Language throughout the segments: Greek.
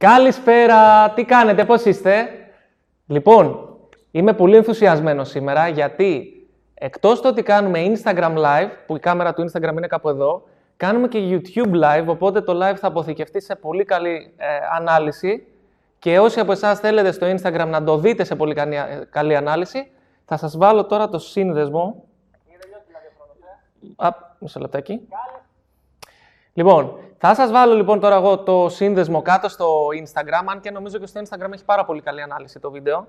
Καλησπέρα, τι κάνετε, πώς είστε; Λοιπόν, είμαι πολύ ενθουσιασμένος σήμερα γιατί εκτός το ότι κάνουμε Instagram Live, που η κάμερα του Instagram είναι κάπου εδώ, κάνουμε και YouTube Live, οπότε το live θα αποθηκευτεί σε πολύ καλή ε, ανάλυση και όσοι από εσάς θέλετε στο Instagram να το δείτε σε πολύ καλή, καλή ανάλυση, θα σας βάλω τώρα το σύνδεσμο. Α, μισό λεπτάκι. Λοιπόν, θα σας βάλω λοιπόν τώρα εγώ το σύνδεσμο κάτω στο Instagram, αν και νομίζω και στο Instagram έχει πάρα πολύ καλή ανάλυση το βίντεο.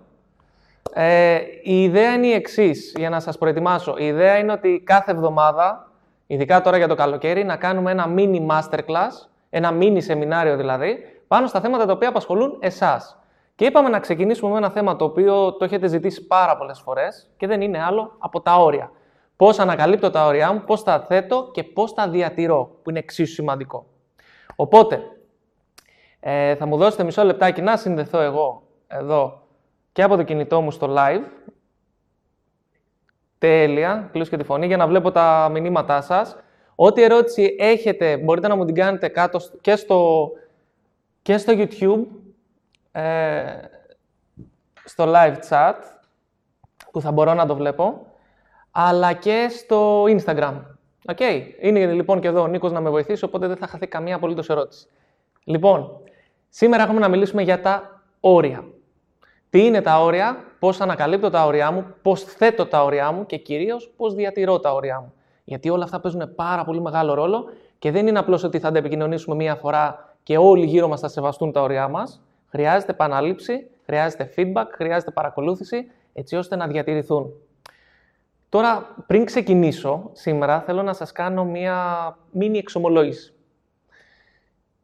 Ε, η ιδέα είναι η εξής, για να σας προετοιμάσω. Η ιδέα είναι ότι κάθε εβδομάδα, ειδικά τώρα για το καλοκαίρι, να κάνουμε ένα mini masterclass, ένα mini σεμινάριο δηλαδή, πάνω στα θέματα τα οποία απασχολούν εσάς. Και είπαμε να ξεκινήσουμε με ένα θέμα το οποίο το έχετε ζητήσει πάρα πολλές φορές και δεν είναι άλλο από τα όρια. Πώς ανακαλύπτω τα όρια μου, πώς τα θέτω και πώς τα διατηρώ, που είναι εξίσου σημαντικό. Οπότε, ε, θα μου δώσετε μισό λεπτάκι να συνδεθώ εγώ εδώ και από το κινητό μου στο live. Τέλεια, κλείσω και τη φωνή για να βλέπω τα μηνύματά σας. Ό,τι ερώτηση έχετε μπορείτε να μου την κάνετε κάτω και στο, και στο YouTube, ε, στο live chat, που θα μπορώ να το βλέπω αλλά και στο Instagram. Okay. Είναι λοιπόν και εδώ ο Νίκος να με βοηθήσει, οπότε δεν θα χαθεί καμία απολύτως ερώτηση. Λοιπόν, σήμερα έχουμε να μιλήσουμε για τα όρια. Τι είναι τα όρια, πώς ανακαλύπτω τα όρια μου, πώς θέτω τα όρια μου και κυρίως πώς διατηρώ τα όρια μου. Γιατί όλα αυτά παίζουν πάρα πολύ μεγάλο ρόλο και δεν είναι απλώς ότι θα τα επικοινωνήσουμε μία φορά και όλοι γύρω μας θα σεβαστούν τα όρια μας. Χρειάζεται επαναλήψη, χρειάζεται feedback, χρειάζεται παρακολούθηση έτσι ώστε να διατηρηθούν. Τώρα, πριν ξεκινήσω σήμερα, θέλω να σας κάνω μία μίνι εξομολόγηση.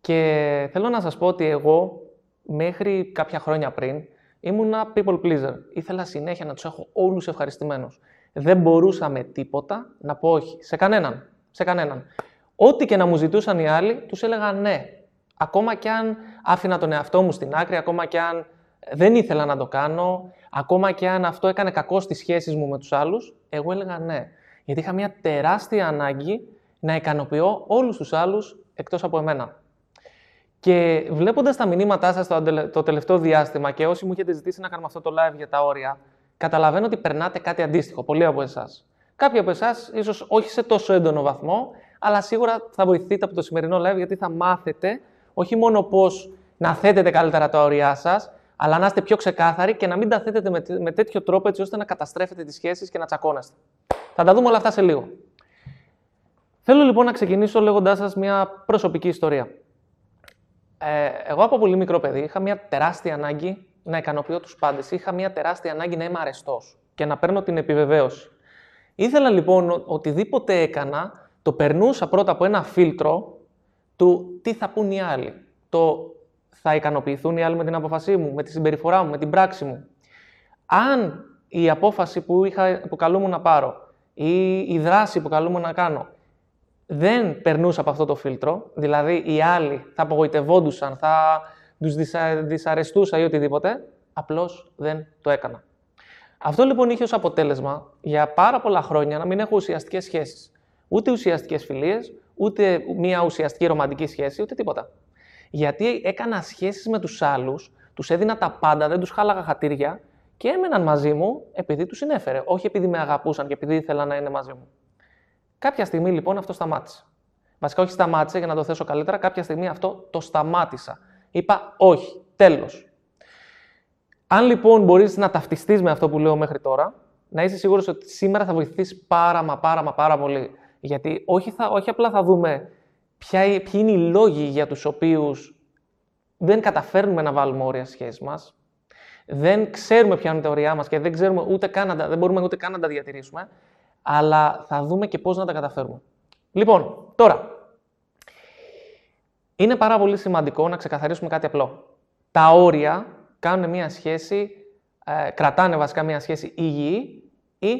Και θέλω να σας πω ότι εγώ, μέχρι κάποια χρόνια πριν, ήμουνα people pleaser. Ήθελα συνέχεια να τους έχω όλους ευχαριστημένους. Δεν μπορούσα με τίποτα να πω όχι. Σε κανέναν. Σε κανέναν. Ό,τι και να μου ζητούσαν οι άλλοι, τους έλεγα ναι. Ακόμα κι αν άφηνα τον εαυτό μου στην άκρη, ακόμα κι αν δεν ήθελα να το κάνω, ακόμα και αν αυτό έκανε κακό στις σχέσεις μου με τους άλλους, εγώ έλεγα ναι. Γιατί είχα μια τεράστια ανάγκη να ικανοποιώ όλους τους άλλους εκτός από εμένα. Και βλέποντας τα μηνύματά σας το τελευταίο διάστημα και όσοι μου έχετε ζητήσει να κάνουμε αυτό το live για τα όρια, καταλαβαίνω ότι περνάτε κάτι αντίστοιχο, πολλοί από εσάς. Κάποιοι από εσάς, ίσως όχι σε τόσο έντονο βαθμό, αλλά σίγουρα θα βοηθείτε από το σημερινό live γιατί θα μάθετε όχι μόνο πώς να θέτετε καλύτερα τα όρια σας, αλλά να είστε πιο ξεκάθαροι και να μην τα θέτετε με, με τέτοιο τρόπο έτσι ώστε να καταστρέφετε τις σχέσεις και να τσακώνεστε. Θα τα δούμε όλα αυτά σε λίγο. Θέλω λοιπόν να ξεκινήσω λέγοντάς σας μια προσωπική ιστορία. Ε, εγώ από πολύ μικρό παιδί είχα μια τεράστια ανάγκη να ικανοποιώ τους πάντες. Είχα μια τεράστια ανάγκη να είμαι αρεστός και να παίρνω την επιβεβαίωση. Ήθελα λοιπόν οτιδήποτε έκανα, το περνούσα πρώτα από ένα φίλτρο του τι θα πούν οι άλλοι. Το θα ικανοποιηθούν οι άλλοι με την απόφασή μου, με τη συμπεριφορά μου, με την πράξη μου. Αν η απόφαση που, είχα, που καλούμουν να πάρω ή η δράση που καλούμουν να κάνω δεν περνούσε από αυτό το φίλτρο, δηλαδή οι άλλοι θα απογοητευόντουσαν, θα τους δυσαρεστούσα ή οτιδήποτε, απλώς δεν το έκανα. Αυτό λοιπόν είχε ως αποτέλεσμα για πάρα πολλά χρόνια να μην έχω ουσιαστικές σχέσεις. Ούτε ουσιαστικές φιλίες, ούτε μια ουσιαστική ρομαντική σχέση, ούτε τίποτα. Γιατί έκανα σχέσεις με τους άλλους, τους έδινα τα πάντα, δεν τους χάλαγα χατήρια και έμεναν μαζί μου επειδή τους συνέφερε. Όχι επειδή με αγαπούσαν και επειδή ήθελαν να είναι μαζί μου. Κάποια στιγμή λοιπόν αυτό σταμάτησε. Βασικά, όχι σταμάτησε για να το θέσω καλύτερα, κάποια στιγμή αυτό το σταμάτησα. Είπα όχι, τέλος. Αν λοιπόν μπορείς να ταυτιστείς με αυτό που λέω μέχρι τώρα, να είσαι σίγουρος ότι σήμερα θα βοηθήσεις πάρα μα πάρα μα πάρα πολύ. Γιατί όχι, θα, όχι απλά θα δούμε ποια, ποιοι είναι οι λόγοι για τους οποίους δεν καταφέρνουμε να βάλουμε όρια στις σχέσεις μας, δεν ξέρουμε ποια είναι τα όρια μας και δεν, ξέρουμε ούτε καν δεν μπορούμε ούτε καν να τα διατηρήσουμε, αλλά θα δούμε και πώς να τα καταφέρουμε. Λοιπόν, τώρα, είναι πάρα πολύ σημαντικό να ξεκαθαρίσουμε κάτι απλό. Τα όρια κάνουν μια σχέση, ε, κρατάνε βασικά μια σχέση υγιή ή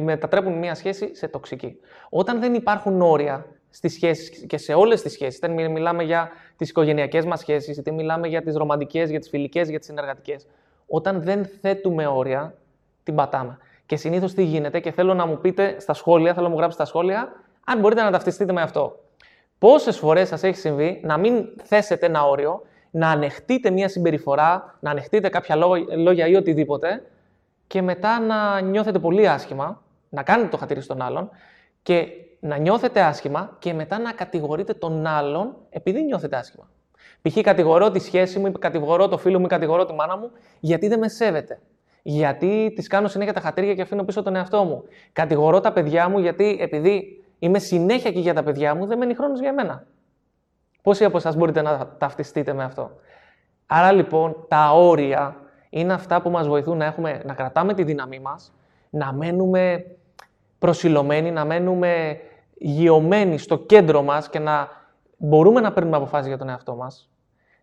μετατρέπουν μια σχέση σε τοξική. Όταν δεν υπάρχουν όρια στις σχέσεις και σε όλες τις σχέσεις. Είτε μιλάμε για τις οικογενειακές μας σχέσεις, είτε μιλάμε για τις ρομαντικές, για τις φιλικές, για τις συνεργατικές. Όταν δεν θέτουμε όρια, την πατάμε. Και συνήθως τι γίνεται και θέλω να μου πείτε στα σχόλια, θέλω να μου γράψετε στα σχόλια, αν μπορείτε να ταυτιστείτε με αυτό. Πόσες φορές σας έχει συμβεί να μην θέσετε ένα όριο να ανεχτείτε μια συμπεριφορά, να ανεχτείτε κάποια λόγια ή οτιδήποτε και μετά να νιώθετε πολύ άσχημα, να κάνετε το χατήρι στον άλλον και να νιώθετε άσχημα και μετά να κατηγορείτε τον άλλον επειδή νιώθετε άσχημα. Π.χ. κατηγορώ τη σχέση μου, κατηγορώ το φίλο μου, κατηγορώ τη μάνα μου γιατί δεν με σέβεται. Γιατί της κάνω συνέχεια τα χατήρια και αφήνω πίσω τον εαυτό μου. Κατηγορώ τα παιδιά μου γιατί επειδή είμαι συνέχεια και για τα παιδιά μου, δεν μένει χρόνος για μένα. Πόσοι από εσάς μπορείτε να ταυτιστείτε με αυτό; Άρα λοιπόν τα όρια είναι αυτά που μας βοηθούν να, έχουμε, να κρατάμε τη δύναμή μας, να μένουμε προσιλωμένοι, να μένουμε γιωμένοι στο κέντρο μας και να μπορούμε να παίρνουμε αποφάσεις για τον εαυτό μας.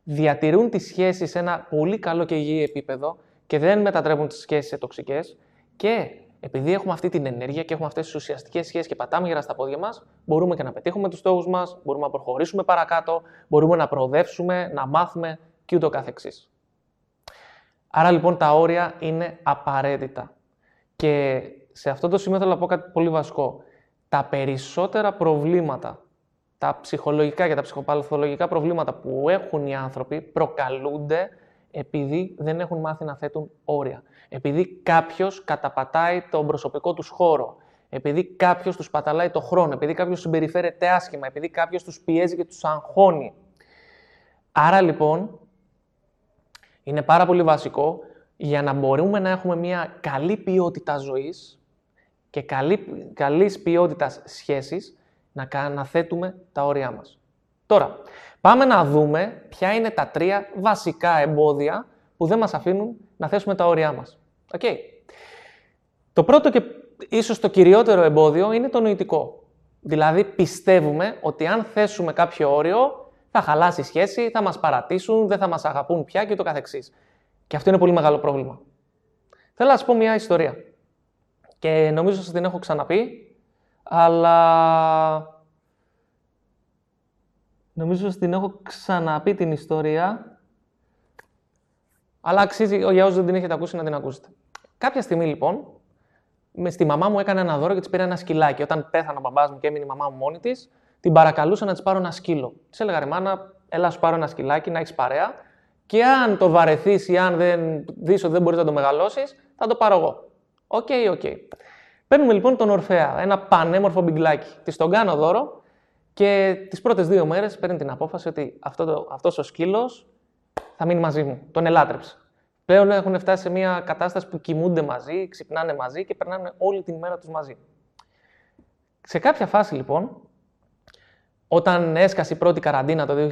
Διατηρούν τις σχέσεις σε ένα πολύ καλό και υγιή επίπεδο και δεν μετατρέπουν τις σχέσεις σε τοξικές και επειδή έχουμε αυτή την ενέργεια και έχουμε αυτές τις ουσιαστικές σχέσεις και πατάμε γερά στα πόδια μας, μπορούμε και να πετύχουμε τους στόχους μας, μπορούμε να προχωρήσουμε παρακάτω, μπορούμε να προοδεύσουμε, να μάθουμε και ούτω καθεξής. Άρα λοιπόν τα όρια είναι απαραίτητα. Και σε αυτό το σημείο θέλω να πω κάτι πολύ βασικό. Τα περισσότερα προβλήματα, τα ψυχολογικά και τα ψυχοπαθολογικά προβλήματα που έχουν οι άνθρωποι προκαλούνται επειδή δεν έχουν μάθει να θέτουν όρια. Επειδή κάποιος καταπατάει τον προσωπικό τους χώρο. Επειδή κάποιος τους παταλάει το χρόνο. Επειδή κάποιος συμπεριφέρεται άσχημα. Επειδή κάποιος τους πιέζει και τους αγχώνει. Άρα λοιπόν είναι πάρα πολύ βασικό για να μπορούμε να έχουμε μια καλή ποιότητα ζωής και καλή, καλής ποιότητας σχέσης να, να θέτουμε τα όρια μας. Τώρα, πάμε να δούμε ποια είναι τα τρία βασικά εμπόδια που δεν μας αφήνουν να θέσουμε τα όρια μας. Okay. Το πρώτο και ίσως το κυριότερο εμπόδιο είναι το νοητικό. Δηλαδή πιστεύουμε ότι αν θέσουμε κάποιο όριο θα χαλάσει η σχέση, θα μας παρατήσουν, δεν θα μας αγαπούν πια και το καθεξής. Και αυτό είναι πολύ μεγάλο πρόβλημα. Θέλω να σας πω μια ιστορία. Και νομίζω ότι την έχω ξαναπεί, αλλά... Νομίζω ότι την έχω ξαναπεί την ιστορία, αλλά αξίζει για όσους δεν την έχετε ακούσει να την ακούσετε. Κάποια στιγμή λοιπόν, με στη μαμά μου έκανε ένα δώρο και της πήρε ένα σκυλάκι. Όταν πέθανε ο μπαμπάς μου και έμεινε η μαμά μου μόνη της, την παρακαλούσα να της πάρω ένα σκύλο. Της έλεγα ρε μάνα, έλα σου πάρω ένα σκυλάκι, να έχεις παρέα. Και αν το βαρεθείς ή αν δεν δεις ότι δεν μπορείς να το μεγαλώσεις, θα το πάρω εγώ. OK, okay, OK. Okay. Παίρνουμε λοιπόν τον Ορφέα, ένα πανέμορφο μπιγκλάκι. Της τον κάνω δώρο και τις πρώτες δύο μέρες παίρνει την απόφαση ότι αυτό αυτός ο σκύλος θα μείνει μαζί μου. Τον λάτρεψε. Πλέον έχουν φτάσει σε μια κατάσταση που κοιμούνται μαζί, ξυπνάνε μαζί και περνάνε όλη την μέρα τους μαζί. Σε κάποια φάση λοιπόν, όταν έσκασε η πρώτη καραντίνα το 2020,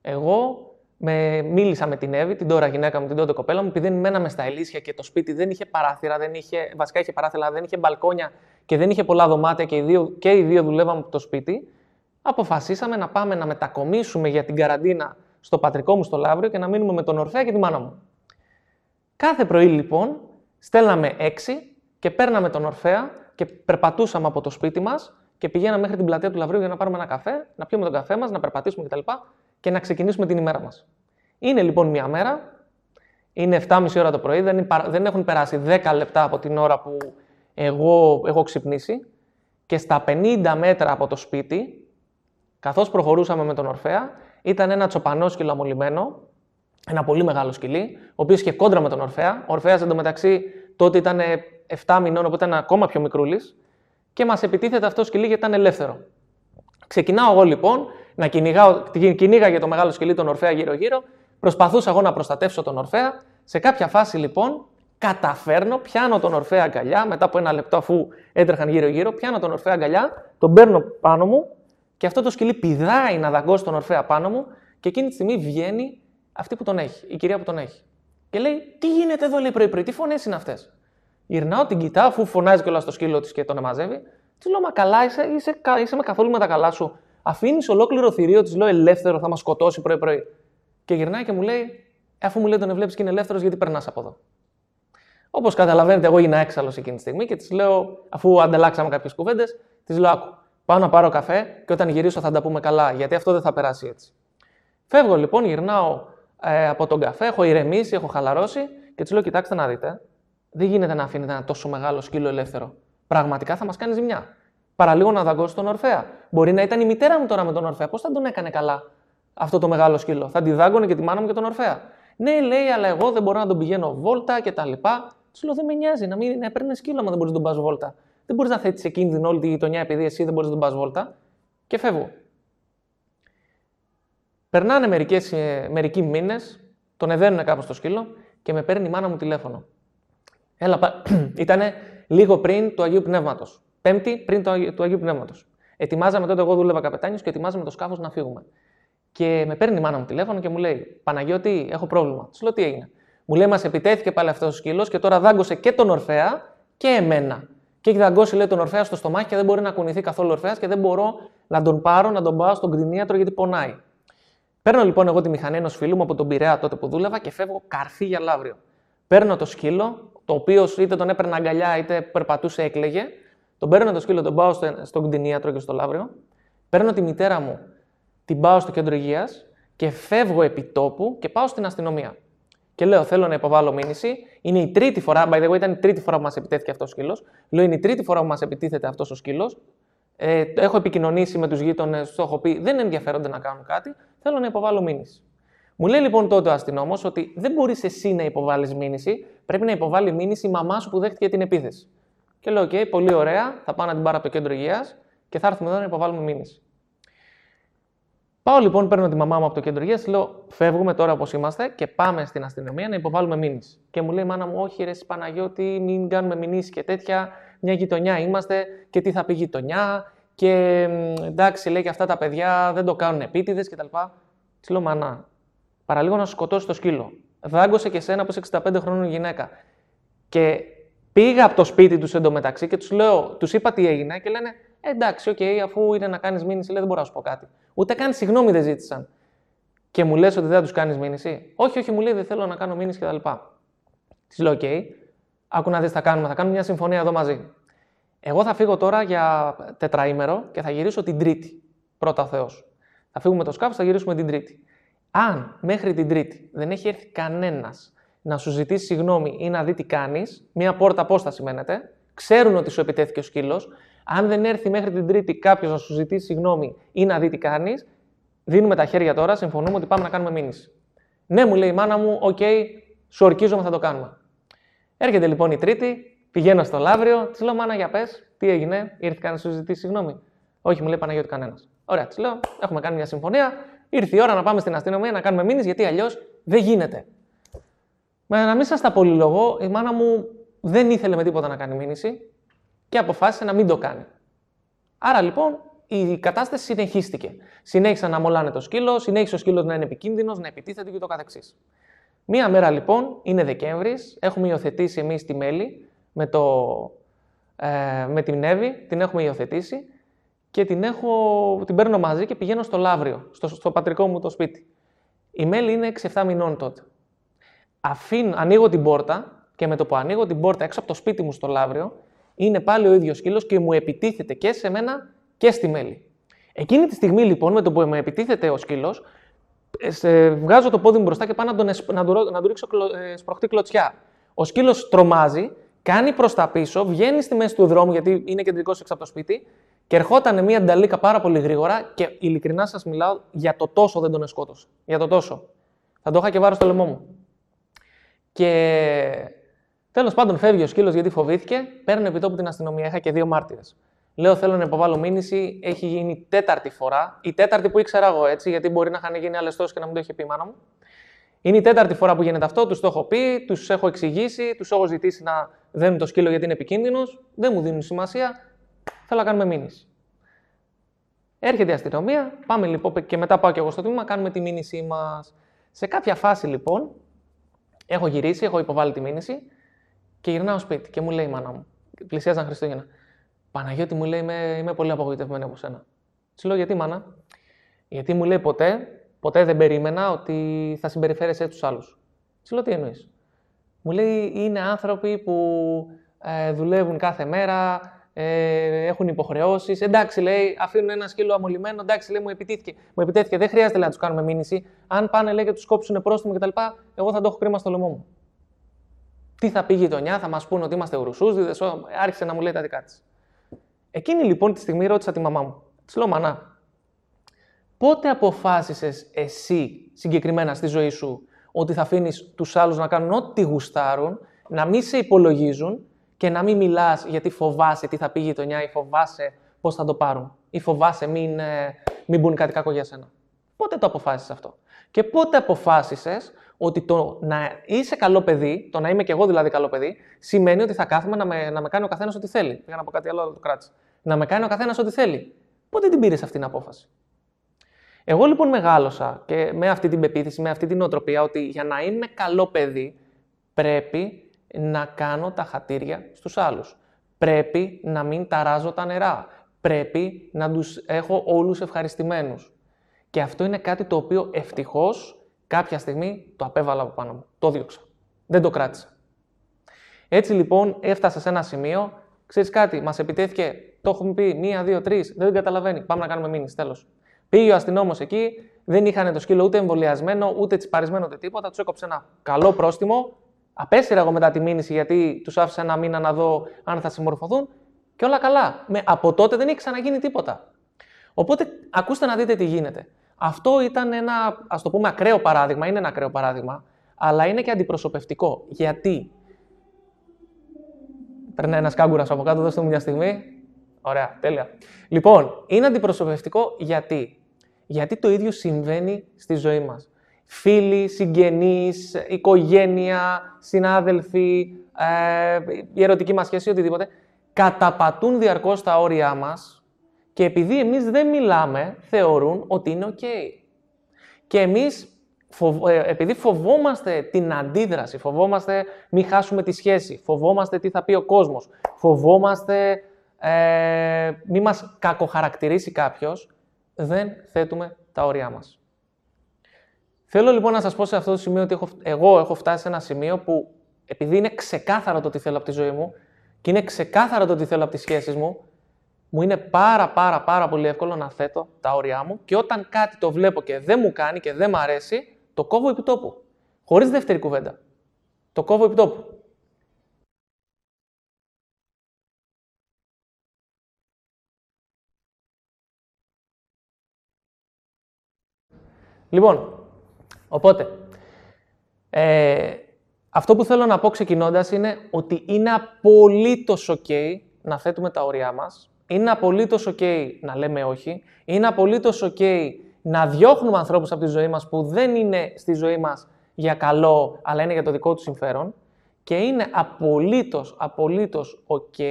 εγώ με, μίλησα με την Εύη, την τώρα γυναίκα μου, την τότε κοπέλα μου, επειδή μέναμε στα Ελίσια και το σπίτι δεν είχε παράθυρα, δεν είχε, βασικά είχε παράθυρα, δεν είχε μπαλκόνια και δεν είχε πολλά δωμάτια και οι δύο, και οι δύο δουλεύαμε από το σπίτι, αποφασίσαμε να πάμε να μετακομίσουμε για την καραντίνα στο πατρικό μου στο Λαύριο και να μείνουμε με τον Ορφέα και τη μάνα μου. Κάθε πρωί λοιπόν στέλναμε έξι και παίρναμε τον Ορφέα και περπατούσαμε από το σπίτι μας και πηγαίναμε μέχρι την πλατεία του Λαβρίου για να πάρουμε ένα καφέ, να πιούμε τον καφέ μας, να περπατήσουμε κτλ. Και να ξεκινήσουμε την ημέρα μας. Είναι λοιπόν μια μέρα, είναι 7.30 ώρα το πρωί, δεν, δεν έχουν περάσει 10 λεπτά από την ώρα που εγώ έχω ξυπνήσει και στα 50 μέτρα από το σπίτι, καθώς προχωρούσαμε με τον Ορφέα, ήταν ένα τσοπανό σκυλο αμολυμένο, ένα πολύ μεγάλο σκυλί, ο οποίος είχε κόντρα με τον Ορφέα. Ο Ορφέας εντωμεταξύ τότε ήταν 7 μηνών, οπότε ήταν ακόμα πιο μικρούλης και μας επιτίθεται αυτό σκυλί γιατί ήταν ελεύθερο. Ξεκινάω εγώ λοιπόν να κυνηγάω, κυνήγαγε το μεγάλο σκυλί τον Ορφέα γύρω-γύρω, προσπαθούσα εγώ να προστατεύσω τον Ορφέα. Σε κάποια φάση λοιπόν καταφέρνω, πιάνω τον Ορφέα αγκαλιά, μετά από ένα λεπτό αφού έτρεχαν γύρω-γύρω, πιάνω τον Ορφέα αγκαλιά, τον παίρνω πάνω μου και αυτό το σκυλί πηδάει να δαγκώσει τον Ορφέα πάνω μου και εκείνη τη στιγμή βγαίνει αυτή που τον έχει, η κυρία που τον έχει. Και λέει: Τι γίνεται εδώ, λέει πρωί-πρωί, τι φωνές είναι αυτές; Γυρνάω, την κοιτάω, αφού φωνάζει κιόλας στο σκύλο της και τον μαζεύει. Τη λέω: Μα καλά, είσαι, είσαι, είσαι με καθόλου με τα καλά σου. Αφήνεις ολόκληρο θηρίο, της λέω: Ελεύθερο, θα μας σκοτώσει πρωί-πρωί. Και γυρνάει και μου λέει: Αφού μου λέει τον ευλέπει και είναι ελεύθερος, γιατί περνάς από εδώ. Όπως καταλαβαίνετε, εγώ είναι έξαλλος εκείνη τη στιγμή και της λέω, αφού ανταλλάξαμε κάποιες κουβέντες, της λέω: Άκου, πάω να πάρω καφέ και όταν γυρίσω θα τα πούμε καλά, γιατί αυτό δεν θα περάσει έτσι. Φεύγω λοιπόν, γυρνάω ε, από τον καφέ, έχω ηρεμήσει, έχω χαλαρώσει και της λέω: Κοιτάξτε να δείτε, δεν γίνεται να αφήνετε ένα τόσο μεγάλο σκύλο ελεύθερο. Πραγματικά θα μας κάνει ζημιά. Παραλίγο να δαγκώσει τον Ορφέα. Μπορεί να ήταν η μητέρα μου τώρα με τον Ορφέα. Πώς θα τον έκανε καλά. αυτό το μεγάλο σκύλο; Θα τη δάγκωνε και τη μάνα μου και τον Ορφέα. Ναι, λέει, αλλά εγώ δεν μπορώ να τον πηγαίνω βόλτα και τα λοιπά. Του λέω, δεν με νοιάζει να μην έπαιρνες σκύλο, αν δεν μπορείς να τον πας βόλτα. Δεν μπορείς να θέτεις σε κίνδυνο όλη τη γειτονιά επειδή εσύ δεν μπορείς να τον πας βόλτα. Και φεύγω. Περνάνε μερικές, ε, μερικοί μήνες, τον εδένουν κάπως στο σκύλο και με παίρνει η μάνα μου τηλέφωνο. Έλα, ήταν λίγο πριν του Αγίου Πνεύματος. Πέμπτη πριν του Αγίου Πνεύματος. Ετοιμάζαμε τότε, εγώ δούλευα καπετάνιος και ετοιμάζαμε το σκάφος να φύγουμε. Και με παίρνει η μάνα μου τηλέφωνο και μου λέει: Παναγιώτη, έχω πρόβλημα. Του λέω τι έγινε. Μου λέει: Μας επιτέθηκε πάλι αυτός ο σκύλος και τώρα δάγκωσε και τον Ορφαία και εμένα. Και έχει δαγκώσει, λέει, τον Ορφαία στο στομάχι και δεν μπορεί να κουνηθεί καθόλου ο Ορφαία και δεν μπορώ να τον πάρω, να τον πάω στον κτηνίατρο γιατί πονάει. Παίρνω λοιπόν εγώ τη μηχανή ενός φίλου μου από τον Πειραιά τότε που δούλευα και φεύγω καρφί για λαύριο. Παίρνω το σκύλο, το οποίο είτε τον έπαιρνε αγκαλιά είτε περπατούσε, έκλεγε. Τον παίρνω το σκύλο, τον πάω στον κτηνίατρο και στο λαύριο. Παίρνω τη μητέρα μου, την πάω στο κέντρο υγείας και φεύγω επί τόπου και πάω στην αστυνομία. Και λέω: Θέλω να υποβάλω μήνυση. Είναι η τρίτη φορά, by the way, ήταν η τρίτη φορά που μας επιτέθηκε αυτός ο σκύλος. Λέω: Είναι η τρίτη φορά που μας επιτίθεται αυτός ο σκύλος. Ε, έχω επικοινωνήσει με τους γείτονες, του έχω πει: Δεν ενδιαφέρονται να κάνουν κάτι. Θέλω να υποβάλω μήνυση. Μου λέει λοιπόν τότε ο αστυνόμος ότι δεν μπορείς εσύ να υποβάλεις μήνυση, πρέπει να υποβάλει μήνυση η μαμά σου που δέχτηκε την επίθεση. Και λέω: OK, πολύ ωραία, θα πάω να την πάρω από το κέντρο υγείας και θα έρθουμε εδώ να υποβάλουμε μήνυση. Πάω λοιπόν, παίρνω τη μαμά μου από το κέντρο υγείας, λέω: Φεύγουμε τώρα όπως είμαστε και πάμε στην αστυνομία να υποβάλουμε μήνυση. Και μου λέει: Μάνα μου, όχι, ρε Παναγιώτη, μην κάνουμε μηνύσεις και τέτοια. Μια γειτονιά είμαστε και τι θα πει γειτονιά. Και εντάξει, λέει και αυτά τα παιδιά δεν το κάνουν επίτηδες κτλ. Της λέω: Μάνα, παραλίγο να σου σκοτώσει το σκύλο. Δάγκωσε και σένα που είσαι 65 χρόνων γυναίκα. Και πήγα από το σπίτι τους εντωμεταξύ και τους λέω: Τους είπα τι έγινε και λένε: Εντάξει, OK, okay, αφού είναι να κάνεις μήνυση, λέει, δεν μπορώ να σου πω κάτι. Ούτε καν συγγνώμη δεν ζήτησαν. Και μου λες ότι δεν θα τους κάνεις μήνυση. Όχι, όχι, μου λέει δεν θέλω να κάνω μήνυση κτλ. Της λέω: OK, άκου να δεις, θα κάνουμε. Θα κάνουμε μια συμφωνία εδώ μαζί. Εγώ θα φύγω τώρα για τετραήμερο και θα γυρίσω την Τρίτη. Πρώτα ο Θεός. Θα φύγουμε το σκάφος, θα γυρίσουμε την Τρίτη. Αν μέχρι την Τρίτη δεν έχει έρθει κανένας να σου ζητήσει συγγνώμη ή να δει τι κάνεις, μία πόρτα απόσταση μένετε, ξέρουν ότι σου επιτέθηκε ο σκύλος, αν δεν έρθει μέχρι την Τρίτη κάποιος να σου ζητήσει συγγνώμη ή να δει τι κάνεις, δίνουμε τα χέρια τώρα, συμφωνούμε ότι πάμε να κάνουμε μήνυση. Ναι, μου λέει η μάνα μου, OK, okay, σου ορκίζομαι, θα το κάνουμε. Έρχεται λοιπόν η Τρίτη, πηγαίνω στο Λαύριο, της λέω, Μάνα, για πες, τι έγινε, ήρθε να σου ζητήσει συγγνώμη. Όχι, μου λέει Παναγιώτη κανένας. Ωραία, της λέω, έχουμε κάνει μια συμφωνία, ήρθε η ώρα να πάμε στην αστυνομία να κάνουμε μήνυση, γιατί αλλιώς δεν γίνεται. Με να μην σας τα πολυλογώ, η μάνα μου δεν ήθελε με τίποτα να κάνει μήνυση και αποφάσισε να μην το κάνει. Άρα λοιπόν η κατάσταση συνεχίστηκε. Συνέχισαν να μολάνε το σκύλο, συνέχισε ο σκύλος να είναι επικίνδυνος, να επιτίθεται και το καθεξής. Μία μέρα λοιπόν, είναι Δεκέμβρης, έχουμε υιοθετήσει εμείς τη μέλη με, το, ε, με την Εύη, την έχουμε υιοθετήσει και την, έχω, την παίρνω μαζί και πηγαίνω στο Λαύριο, στο, στο πατρικό μου το σπίτι. Η μέλη είναι 6-7 μηνών τότε. Αφήν, ανοίγω την πόρτα και με το που ανοίγω την πόρτα έξω από το σπίτι μου στο Λαύριο, είναι πάλι ο ίδιος σκύλος και μου επιτίθεται και σε μένα και στη μέλη. Εκείνη τη στιγμή λοιπόν, με το που με επιτίθεται ο σκύλος, ε, βγάζω το πόδι μου μπροστά και πάω να, τον, να, του, να του ρίξω ε, σπροχτή κλωτσιά. Ο σκύλος τρομάζει, κάνει προς τα πίσω, βγαίνει στη μέση του δρόμου γιατί είναι κεντρικός έξω από το σπίτι και ερχόταν μια νταλίκα πάρα πολύ γρήγορα και ειλικρινά σας μιλάω για το τόσο δεν τον σκότωσε. Για το τόσο. Θα το είχα και βάρος στο λαιμό μου. Και Τέλος πάντων, φεύγει ο σκύλος γιατί φοβήθηκε, παίρνει επιτόπου την αστυνομία. Είχα και δύο μάρτυρες. Λέω: Θέλω να υποβάλω μήνυση. Έχει γίνει τέταρτη φορά. Η τέταρτη που ήξερα εγώ έτσι, γιατί μπορεί να είχαν γίνει άλλες τόσες και να μην το είχε πει η μάνα μου. Είναι η τέταρτη φορά που γίνεται αυτό. Τους το έχω πει, τους έχω εξηγήσει, τους έχω ζητήσει να δένουν το σκύλο γιατί είναι επικίνδυνος. Δεν μου δίνουν σημασία. Θέλω να κάνουμε μήνυση. Έρχεται η αστυνομία, πάμε λοιπόν και μετά πάω και εγώ στο τμήμα, κάνουμε τη μήνυσή μας. Σε κάποια φάση λοιπόν, έχω γυρίσει, έχω υποβάλει τη μήνυση και γυρνάω σπίτι και μου λέει η μάνα μου, πλησιάζαν Χριστούγεννα. Παναγιώτη μου λέει, είμαι, είμαι πολύ απογοητευμένη από σένα. Της λέω, γιατί μάνα; Γιατί μου λέει ποτέ, ποτέ δεν περίμενα ότι θα συμπεριφέρεσαι του άλλους. Της λέω, τι εννοείς; Μου λέει, είναι άνθρωποι που ε, δουλεύουν κάθε μέρα, ε, έχουν υποχρεώσεις. Εντάξει, λέει, αφήνουν ένα σκύλο αμολυμένο. Εντάξει, λέει, μου επιτέθηκε. Μου επιτέθηκε. Δεν χρειάζεται λέει, να τους κάνουμε μήνυση. Αν πάνε, λέει, και τους κόψουν πρόστιμο κτλ., εγώ θα το έχω κρίμα στο λαιμό μου. Τι θα πει η γειτονιά, θα μας πούνε ότι είμαστε ουρουσούζιδες. Άρχισε να μου λέει τα δικά της. Εκείνη λοιπόν τη στιγμή ρώτησα τη μαμά μου. Της λέω, Μανά, πότε αποφάσισες εσύ συγκεκριμένα στη ζωή σου ότι θα αφήνεις τους άλλους να κάνουν ό,τι γουστάρουν, να μην σε υπολογίζουν και να μην μιλάς γιατί φοβάσαι τι θα πει η γειτονιά ή φοβάσαι πώς θα το πάρουν ή φοβάσαι μην, ε, μην μπουν κάτι κακό για σένα. Πότε το αποφάσισες αυτό; Και πότε αποφάσισες ότι το να είσαι καλό παιδί, το να είμαι και εγώ δηλαδή καλό παιδί, σημαίνει ότι θα κάθομαι να με, να με κάνει ο καθένας ό,τι θέλει. Πήγα να πω κάτι άλλο, αλλά το κράτησα. Να με κάνει ο καθένας ό,τι θέλει. Πότε την πήρες αυτή την απόφαση; Εγώ λοιπόν μεγάλωσα και με αυτή την πεποίθηση, με αυτή την οτροπία, ότι για να είμαι καλό παιδί πρέπει να κάνω τα χατήρια στους άλλους. Πρέπει να μην ταράζω τα νερά. Πρέπει να τους έχω όλους ευχαριστημένους. Και αυτό είναι κάτι το οποίο ευτυχώς κάποια στιγμή το απέβαλα από πάνω μου. Το διώξα. Δεν το κράτησα. Έτσι λοιπόν έφτασα σε ένα σημείο, ξέρεις κάτι, μας επιτέθηκε, το έχουμε πει, μία, δύο, τρεις, δεν καταλαβαίνει. Πάμε να κάνουμε μήνυση, τέλος. Πήγε ο αστυνόμος εκεί, δεν είχαν το σκύλο ούτε εμβολιασμένο, ούτε τσιπαρισμένο, ούτε τίποτα. Τους έκοψε ένα καλό πρόστιμο. Απέσυρα εγώ μετά τη μήνυση γιατί τους άφησα ένα μήνα να δω αν θα συμμορφωθούν και όλα καλά. Με, από τότε δεν έχει ξαναγίνει τίποτα. Οπότε ακούστε να δείτε τι γίνεται. Αυτό ήταν ένα, ας το πούμε, ακραίο παράδειγμα, είναι ένα ακραίο παράδειγμα, αλλά είναι και αντιπροσωπευτικό. Γιατί; Περνάει ένας κάγκουρας από κάτω, δώστε μου μια στιγμή. Ωραία, τέλεια. Λοιπόν, είναι αντιπροσωπευτικό γιατί; Γιατί το ίδιο συμβαίνει στη ζωή μας. Φίλοι, συγγενείς, οικογένεια, συνάδελφοι, ε, η ερωτική μας σχέση, οτιδήποτε, καταπατούν διαρκώς τα όρια μας και επειδή εμείς δεν μιλάμε, θεωρούν ότι είναι ok. Και εμείς, ε, επειδή φοβόμαστε την αντίδραση, φοβόμαστε μην χάσουμε τη σχέση, φοβόμαστε τι θα πει ο κόσμος, φοβόμαστε ε, μη μας κακοχαρακτηρίσει κάποιος, δεν θέτουμε τα όρια μας. Θέλω λοιπόν να σας πω σε αυτό το σημείο ότι έχω, εγώ έχω φτάσει σε ένα σημείο που επειδή είναι ξεκάθαρο το τι θέλω από τη ζωή μου και είναι ξεκάθαρο το τι θέλω από τις σχέσεις μου, μου είναι πάρα πάρα πάρα πολύ εύκολο να θέτω τα όρια μου και όταν κάτι το βλέπω και δεν μου κάνει και δεν μου αρέσει, το κόβω επί τόπου. Χωρίς δεύτερη κουβέντα. Το κόβω επί τόπου. Λοιπόν, οπότε, ε, αυτό που θέλω να πω ξεκινώντας είναι ότι είναι απολύτως ok να θέτουμε τα όρια μας είναι απολύτως OK να λέμε όχι. Είναι απολύτως OK να διώχνουμε ανθρώπους από τη ζωή μας που δεν είναι στη ζωή μας για καλό, αλλά είναι για το δικό τους συμφέρον. Και είναι απολύτως, απολύτως OK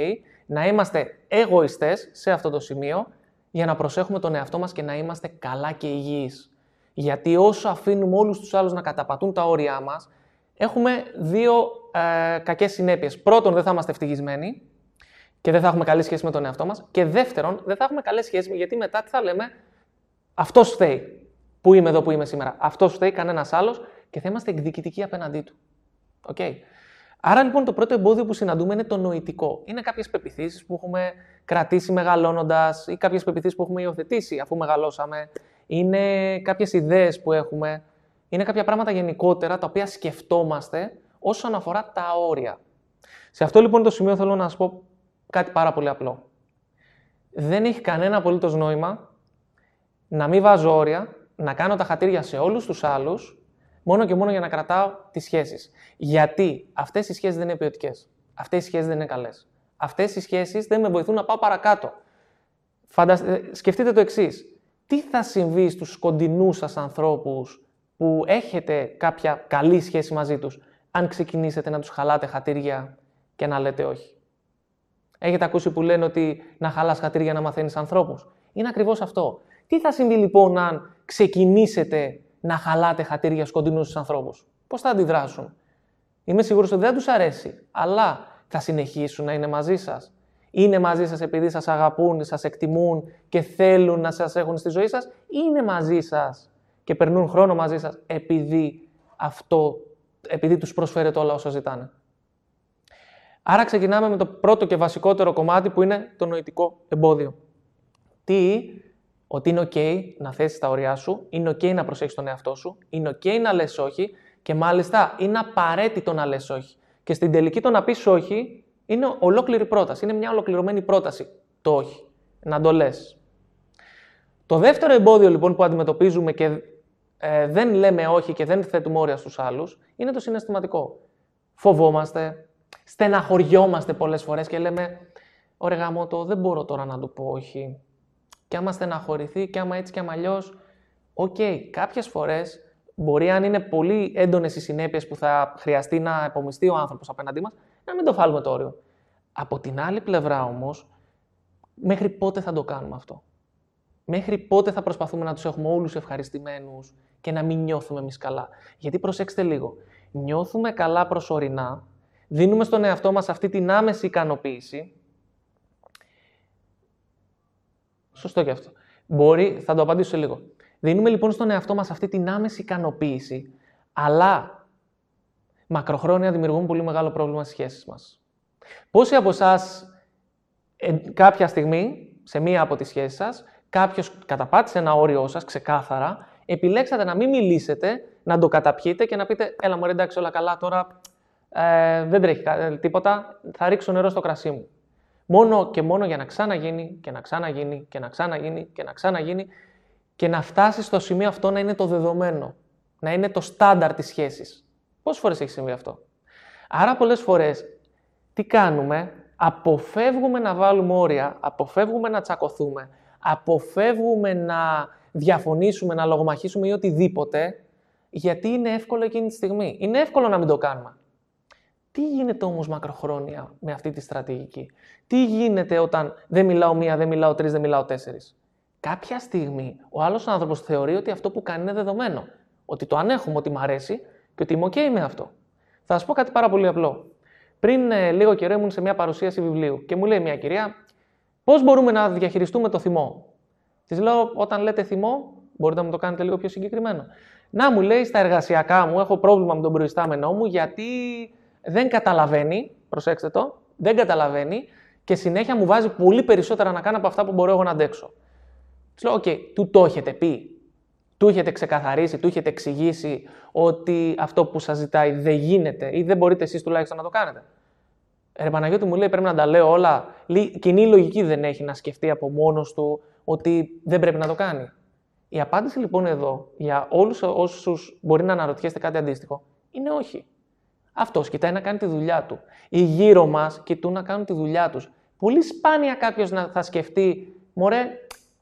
να είμαστε εγωιστές σε αυτό το σημείο για να προσέχουμε τον εαυτό μας και να είμαστε καλά και υγιείς. Γιατί όσο αφήνουμε όλους τους άλλους να καταπατούν τα όρια μας, έχουμε δύο ε, κακές συνέπειες. Πρώτον, δεν θα είμαστε ευτυχισμένοι και δεν θα έχουμε καλή σχέση με τον εαυτό μας. Και δεύτερον, δεν θα έχουμε καλέ σχέσεις γιατί μετά τι θα λέμε, αυτός φταίει που είμαι εδώ που είμαι σήμερα. Αυτός φταίει, κανένας άλλος και θα είμαστε εκδικητικοί απέναντί του. Okay. Άρα λοιπόν το πρώτο εμπόδιο που συναντούμε είναι το νοητικό. Είναι κάποιες πεπιθήσεις που έχουμε κρατήσει μεγαλώνοντας ή κάποιες πεπιθήσεις που έχουμε υιοθετήσει αφού μεγαλώσαμε. Είναι κάποιες ιδέες που έχουμε. Είναι κάποια πράγματα γενικότερα τα οποία σκεφτόμαστε όσον αφορά τα όρια. Σε αυτό λοιπόν το σημείο θέλω να σας πω κάτι πάρα πολύ απλό. Δεν έχει κανένα απολύτως νόημα να μην βάζω όρια, να κάνω τα χατήρια σε όλους τους άλλους, μόνο και μόνο για να κρατάω τις σχέσεις. Γιατί αυτές οι σχέσεις δεν είναι ποιοτικές. Αυτές οι σχέσεις δεν είναι καλές. Αυτές οι σχέσεις δεν με βοηθούν να πάω παρακάτω. Ε, σκεφτείτε το εξής. Τι θα συμβεί στους κοντινούς σας ανθρώπους που έχετε κάποια καλή σχέση μαζί τους, αν ξεκινήσετε να τους χαλάτε χατήρια και να λέτε όχι; Έχετε ακούσει που λένε ότι να χαλάς χατήρια να μαθαίνεις ανθρώπους; Είναι ακριβώς αυτό. Τι θα συμβεί λοιπόν αν ξεκινήσετε να χαλάτε χατήρια στους κοντινούς τους ανθρώπους; Πώς θα αντιδράσουν; Είμαι σίγουρος ότι δεν τους αρέσει, αλλά θα συνεχίσουν να είναι μαζί σας. Είναι μαζί σας επειδή σας αγαπούν, σας εκτιμούν και θέλουν να σας έχουν στη ζωή σας. Είναι μαζί σας και περνούν χρόνο μαζί σας επειδή αυτό, επειδή τους προσφέρετε όλα όσα ζητάνε. Άρα ξεκινάμε με το πρώτο και βασικότερο κομμάτι που είναι το νοητικό εμπόδιο. Τι, ότι είναι ok να θέσεις τα ωριά σου, είναι ok να προσέχεις τον εαυτό σου, είναι ok να λες όχι και μάλιστα είναι απαραίτητο να λες όχι. Και στην τελική το να πεις όχι είναι ολόκληρη πρόταση, είναι μια ολοκληρωμένη πρόταση το όχι, να το λες. Το δεύτερο εμπόδιο λοιπόν που αντιμετωπίζουμε και ε, δεν λέμε όχι και δεν θέτουμε όρια στους άλλους είναι το συναισθηματικό. Φοβόμαστε, στεναχωριόμαστε πολλές φορές και λέμε «Ωραία γάμο το, δεν μπορώ τώρα να του πω όχι». Και άμα στεναχωρηθεί και άμα έτσι και άμα αλλιώς, OK, okay, κάποιες φορές μπορεί αν είναι πολύ έντονες οι συνέπειες που θα χρειαστεί να επωμιστεί ο άνθρωπος απέναντί μας, να μην το βάλουμε το όριο. Από την άλλη πλευρά όμως, μέχρι πότε θα το κάνουμε αυτό; Μέχρι πότε θα προσπαθούμε να τους έχουμε όλους ευχαριστημένους και να μην νιώθουμε εμείς καλά; Γιατί προσέξτε λίγο. Νιώθουμε καλά προσωρινά, δίνουμε στον εαυτό μας αυτή την άμεση ικανοποίηση. Σωστό και αυτό. Μπορεί, θα το απαντήσω σε λίγο. Δίνουμε λοιπόν στον εαυτό μας αυτή την άμεση ικανοποίηση, αλλά μακροχρόνια δημιουργούν πολύ μεγάλο πρόβλημα στις σχέσεις μας. Πόσοι από εσάς κάποια στιγμή, σε μία από τις σχέσεις σας, κάποιος καταπάτησε ένα όριό σας ξεκάθαρα, επιλέξατε να μην μιλήσετε, να το καταπιείτε και να πείτε «Έλα μου εντάξει όλα καλά, τώρα ε, δεν τρέχει τίποτα, θα ρίξω νερό στο κρασί μου». Μόνο και μόνο για να ξαναγίνει και να ξαναγίνει και να ξαναγίνει και να ξαναγίνει και να φτάσει στο σημείο αυτό να είναι το δεδομένο, να είναι το στάνταρ της σχέσης. Πόσες φορές έχει συμβεί αυτό; Άρα πολλές φορές τι κάνουμε, αποφεύγουμε να βάλουμε όρια, αποφεύγουμε να τσακωθούμε, αποφεύγουμε να διαφωνήσουμε, να λογομαχήσουμε ή οτιδήποτε, γιατί είναι εύκολο εκείνη τη στιγμή. Είναι εύκολο να μην το κάνουμε. Τι γίνεται όμως μακροχρόνια με αυτή τη στρατηγική; Τι γίνεται όταν δεν μιλάω μία, δεν μιλάω τρεις, δεν μιλάω τέσσερις; Κάποια στιγμή ο άλλος άνθρωπος θεωρεί ότι αυτό που κάνει είναι δεδομένο. Ότι το ανέχομαι, ότι μου αρέσει και ότι είμαι OK με αυτό. Θα σας πω κάτι πάρα πολύ απλό. Πριν ε, λίγο καιρό ήμουν σε μια παρουσίαση βιβλίου και μου λέει μια κυρία, πώς μπορούμε να διαχειριστούμε το θυμό; Της λέω, όταν λέτε θυμό, μπορείτε να μου το κάνετε λίγο πιο συγκεκριμένο. Να μου λέει, στα εργασιακά μου έχω πρόβλημα με τον προϊστάμενό μου γιατί δεν καταλαβαίνει, προσέξτε το, δεν καταλαβαίνει και συνέχεια μου βάζει πολύ περισσότερα να κάνω από αυτά που μπορώ εγώ να αντέξω. Του λέω, OK, του το έχετε πει. Του έχετε ξεκαθαρίσει, του έχετε εξηγήσει ότι αυτό που σας ζητάει δεν γίνεται ή δεν μπορείτε εσείς τουλάχιστον να το κάνετε. Ρε Παναγιώτη μου λέει πρέπει να τα λέω όλα. Κοινή λογική δεν έχει να σκεφτεί από μόνος του ότι δεν πρέπει να το κάνει. Η απάντηση λοιπόν εδώ για όλους όσους μπορεί να αναρωτιέστε κάτι αντίστοιχο είναι όχι. Αυτός κοιτάει να κάνει τη δουλειά του. Οι γύρω μας κοιτούν να κάνουν τη δουλειά τους. Πολύ σπάνια κάποιος να θα σκεφτεί, Μωρέ,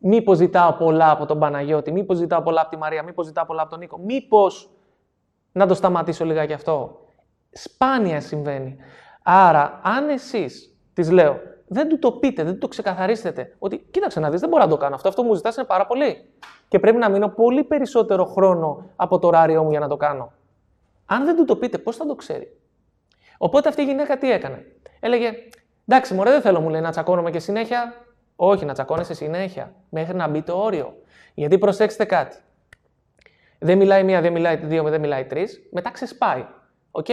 Μήπως ζητάω πολλά από τον Παναγιώτη, μήπως ζητάω πολλά από τη Μαρία, μήπως ζητάω πολλά από τον Νίκο, μήπως να το σταματήσω λιγάκι αυτό. Σπάνια συμβαίνει. Άρα, αν εσείς, της λέω, δεν του το πείτε, δεν του το ξεκαθαρίσετε, ότι κοίταξε να δεις, δεν μπορώ να το κάνω αυτό, αυτό που μου ζητάς είναι πάρα πολύ. Και πρέπει να μείνω πολύ περισσότερο χρόνο από το ωράριό μου για να το κάνω. Αν δεν του το πείτε, πώς θα το ξέρει; Οπότε αυτή η γυναίκα τι έκανε; Έλεγε, εντάξει, μωρέ, δεν θέλω μου λέει να τσακώνομαι και συνέχεια, όχι, να τσακώνεσαι συνέχεια μέχρι να μπει το όριο. Γιατί προσέξτε κάτι. Δεν μιλάει μία, δεν μιλάει δύο, δεν μιλάει τρεις. Μετά ξεσπάει. Οκ.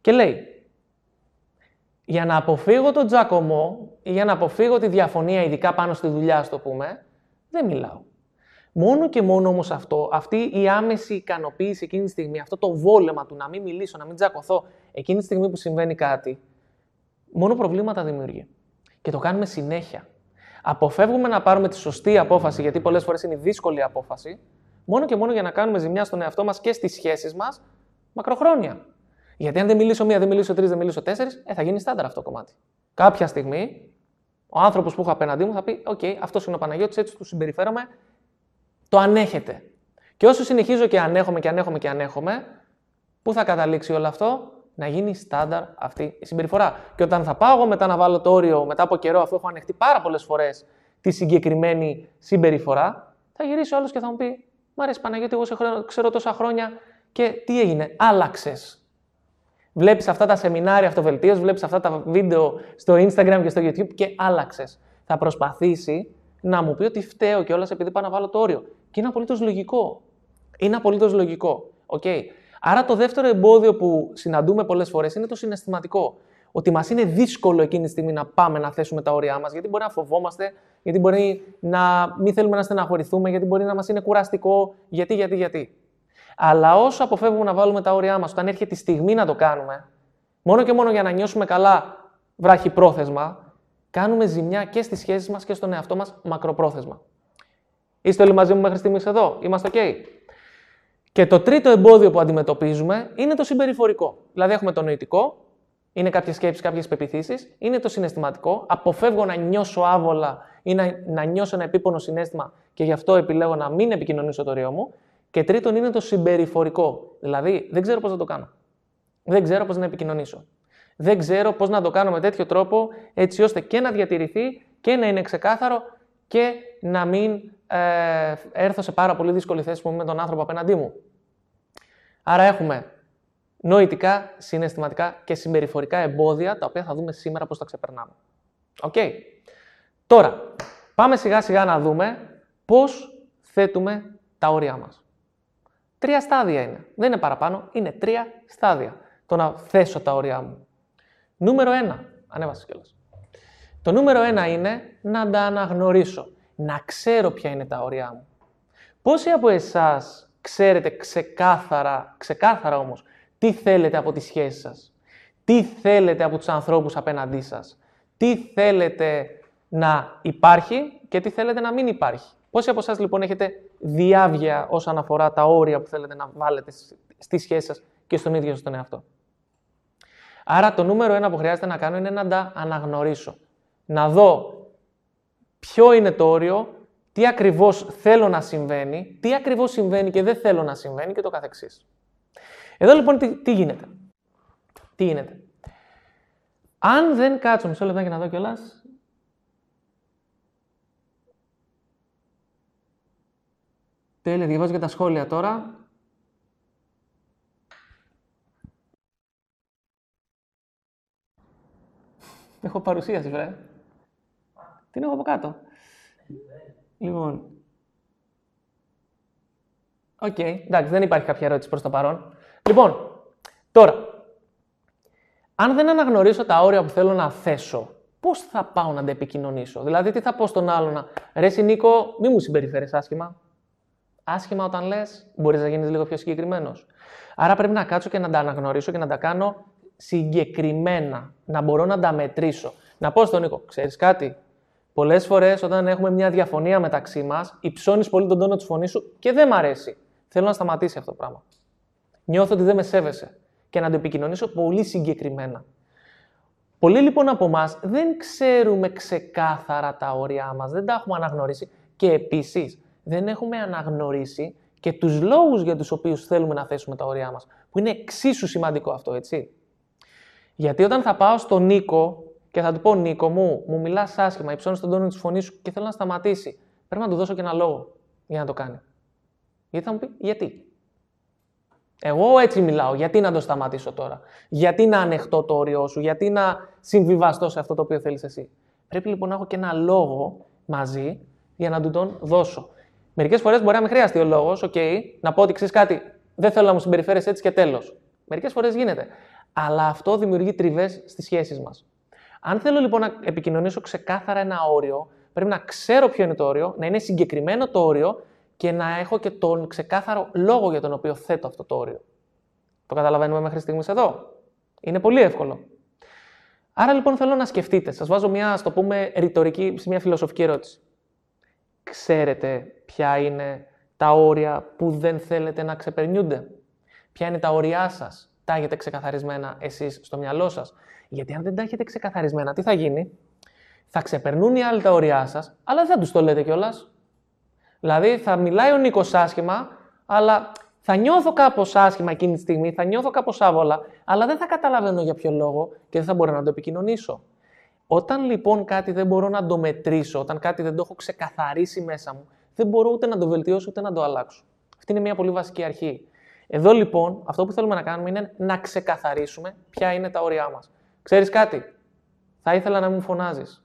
Και λέει, για να αποφύγω τον τσακωμό ή για να αποφύγω τη διαφωνία, ειδικά πάνω στη δουλειά, ας πούμε, δεν μιλάω. Μόνο και μόνο όμως αυτό, αυτή η άμεση ικανοποίηση εκείνη τη στιγμή, αυτό το βόλεμα του να μην μιλήσω, να μην τζακωθώ, εκείνη τη στιγμή που συμβαίνει κάτι, μόνο προβλήματα δημιουργεί. Και το κάνουμε συνέχεια αποφεύγουμε να πάρουμε τη σωστή απόφαση, γιατί πολλές φορές είναι η δύσκολη απόφαση, μόνο και μόνο για να κάνουμε ζημιά στον εαυτό μας και στις σχέσεις μας μακροχρόνια. Γιατί αν δεν μιλήσω μία, δεν μιλήσω τρεις, δεν μιλήσω τέσσερις, ε, θα γίνει στάνταρ αυτό το κομμάτι. Κάποια στιγμή, ο άνθρωπος που έχω απέναντί μου θα πει: OK, okay, αυτός είναι ο Παναγιώτης, έτσι του συμπεριφέρομαι, το ανέχεται. Και όσο συνεχίζω και ανέχομαι και ανέχομαι και ανέχομαι, πού θα καταλήξει όλο αυτό, να γίνει στάνταρ αυτή η συμπεριφορά. Και όταν θα πάω εγώ μετά να βάλω το όριο, μετά από καιρό, αφού έχω ανεχτεί πάρα πολλές φορές τη συγκεκριμένη συμπεριφορά, θα γυρίσει ο άλλος και θα μου πει: Μα ρε συ Παναγιώτη, εγώ σε ξέρω τόσα χρόνια και τι έγινε, άλλαξες. Βλέπεις αυτά τα σεμινάρια αυτοβελτίωσης, βλέπεις αυτά τα βίντεο στο Instagram και στο YouTube και άλλαξες. Θα προσπαθήσει να μου πει ότι φταίω κιόλας επειδή πάω να βάλω το όριο. Και είναι απολύτως λογικό. Είναι απολύτως λογικό. Okay. Άρα το δεύτερο εμπόδιο που συναντούμε πολλές φορές είναι το συναισθηματικό. Ότι μας είναι δύσκολο εκείνη τη στιγμή να πάμε να θέσουμε τα όρια μας, γιατί μπορεί να φοβόμαστε, γιατί μπορεί να μην θέλουμε να στεναχωρηθούμε, γιατί μπορεί να μας είναι κουραστικό, γιατί, γιατί, γιατί. Αλλά όσο αποφεύγουμε να βάλουμε τα όρια μας, όταν έρχεται η στιγμή να το κάνουμε, μόνο και μόνο για να νιώσουμε καλά βράχει πρόθεσμα, κάνουμε ζημιά και στις σχέσεις μας και στον εαυτό μας μακροπρόθεσμα. Είστε όλοι μαζί μου μέχρι στιγμής εδώ; Είμαστε OK. Και το τρίτο εμπόδιο που αντιμετωπίζουμε είναι το συμπεριφορικό. Δηλαδή, έχουμε το νοητικό, είναι κάποιες σκέψεις, κάποιες πεπιθήσεις, είναι το συναισθηματικό. Αποφεύγω να νιώσω άβολα ή να, να νιώσω ένα επίπονο συνέστημα και γι' αυτό επιλέγω να μην επικοινωνήσω το ρίο μου. Και τρίτον είναι το συμπεριφορικό. Δηλαδή, δεν ξέρω πώς να το κάνω. Δεν ξέρω πώς να επικοινωνήσω. Δεν ξέρω πώς να το κάνω με τέτοιο τρόπο, έτσι ώστε και να διατηρηθεί και να είναι ξεκάθαρο και να μην ε, έρθω σε πάρα πολύ δύσκολη θέση με τον άνθρωπο απέναντί μου. Άρα έχουμε νοητικά, συναισθηματικά και συμπεριφορικά εμπόδια, τα οποία θα δούμε σήμερα πώς τα ξεπερνάμε. Οκ. Τώρα, πάμε σιγά σιγά να δούμε πώς θέτουμε τα όρια μας. Τρία στάδια είναι. Δεν είναι παραπάνω, είναι τρία στάδια. Το να θέσω τα όρια μου. Νούμερο ένα. Ανέβασες κιόλας. Το νούμερο ένα είναι να τα αναγνωρίσω. Να ξέρω ποια είναι τα όρια μου. Πόσοι από εσάς ξέρετε ξεκάθαρα, ξεκάθαρα όμως, τι θέλετε από τις σχέσεις σας. Τι θέλετε από τους ανθρώπους απέναντί σας. Τι θέλετε να υπάρχει και τι θέλετε να μην υπάρχει. Πόσοι από εσά λοιπόν έχετε διάβγεια όσον αφορά τα όρια που θέλετε να βάλετε στη σχέση σας και στον ίδιο σας τον εαυτό; Άρα το νούμερο ένα που χρειάζεται να κάνω είναι να τα αναγνωρίσω. Να δω ποιο είναι το όριο, τι ακριβώς θέλω να συμβαίνει, τι ακριβώς συμβαίνει και δεν θέλω να συμβαίνει και το καθεξής. Εδώ λοιπόν τι, τι γίνεται. Τι γίνεται. Αν δεν κάτσω, μισό λεπτό και να δω κιόλας. Τέλεια, διαβάζω και τα σχόλια τώρα. Έχω παρουσίαση, βρε. Τι έχω από κάτω. Λοιπόν. OK, okay. εντάξει, δεν υπάρχει κάποια ερώτηση προς το παρόν. Λοιπόν, τώρα, αν δεν αναγνωρίσω τα όρια που θέλω να θέσω, πώς θα πάω να τα επικοινωνήσω; Δηλαδή, τι θα πω στον άλλο να. Ρε, Νίκο, μη μου συμπεριφέρεις άσχημα. Άσχημα όταν λες, μπορείς να γίνεις λίγο πιο συγκεκριμένος. Άρα πρέπει να κάτσω και να τα αναγνωρίσω και να τα κάνω συγκεκριμένα. Να μπορώ να τα μετρήσω. Να πω στον Νίκο, ξέρεις κάτι. Πολλές φορές όταν έχουμε μια διαφωνία μεταξύ μας, υψώνεις πολύ τον τόνο της φωνής σου και δεν μ' αρέσει. Θέλω να σταματήσει αυτό το πράγμα. Νιώθω ότι δεν με σέβεσαι. Και να το επικοινωνήσω πολύ συγκεκριμένα. Πολλοί λοιπόν από εμάς δεν ξέρουμε ξεκάθαρα τα όρια μας, δεν τα έχουμε αναγνωρίσει και επίσης δεν έχουμε αναγνωρίσει και τους λόγους για τους οποίους θέλουμε να θέσουμε τα όρια μας. Που είναι εξίσου σημαντικό αυτό, έτσι. Γιατί όταν θα πάω στον Νίκο και θα του πω: Νίκο μου, μου μιλάς άσχημα, υψώνεις τον τόνο της φωνής σου και θέλω να σταματήσει. Πρέπει να του δώσω και ένα λόγο για να το κάνει. Γιατί θα μου πει: Γιατί. Εγώ έτσι μιλάω. Γιατί να το σταματήσω τώρα; Γιατί να ανεχτώ το όριό σου; Γιατί να συμβιβαστώ σε αυτό το οποίο θέλεις εσύ; Πρέπει λοιπόν να έχω και ένα λόγο μαζί για να του τον δώσω. Μερικές φορές μπορεί να μην χρειαστεί ο λόγος, OK, να πω ότι ξέρεις κάτι, δεν θέλω να μου συμπεριφέρεις έτσι και τέλος. Μερικές φορές γίνεται. Αλλά αυτό δημιουργεί τριβές στις σχέσεις μας. Αν θέλω λοιπόν να επικοινωνήσω ξεκάθαρα ένα όριο, πρέπει να ξέρω ποιο είναι το όριο, να είναι συγκεκριμένο το όριο και να έχω και τον ξεκάθαρο λόγο για τον οποίο θέτω αυτό το όριο. Το καταλαβαίνουμε μέχρι στιγμής εδώ; Είναι πολύ εύκολο. Άρα λοιπόν θέλω να σκεφτείτε. Σας βάζω μια, ας το πούμε, ρητορική, μια φιλοσοφική ερώτηση. Ξέρετε ποια είναι τα όρια που δεν θέλετε να ξεπερνιούνται; Ποια είναι τα όρια σας; Τα έχετε ξεκαθαρισμένα εσείς στο μυαλό σας; Γιατί αν δεν τα έχετε ξεκαθαρισμένα, τι θα γίνει; Θα ξεπερνούν οι άλλοι τα όρια σας, αλλά δεν θα τους το λέτε κιόλας. Δηλαδή θα μιλάει ο Νίκος άσχημα, αλλά θα νιώθω κάπως άσχημα εκείνη τη στιγμή, θα νιώθω κάπως άβολα, αλλά δεν θα καταλαβαίνω για ποιο λόγο και δεν θα μπορώ να το επικοινωνήσω. Όταν λοιπόν κάτι δεν μπορώ να το μετρήσω, όταν κάτι δεν το έχω ξεκαθαρίσει μέσα μου, δεν μπορώ ούτε να το βελτιώσω ούτε να το αλλάξω. Αυτή είναι μια πολύ βασική αρχή. Εδώ λοιπόν αυτό που θέλουμε να κάνουμε είναι να ξεκαθαρίσουμε ποια είναι τα όρια μας. Ξέρεις κάτι, θα ήθελα να μου φωνάζεις.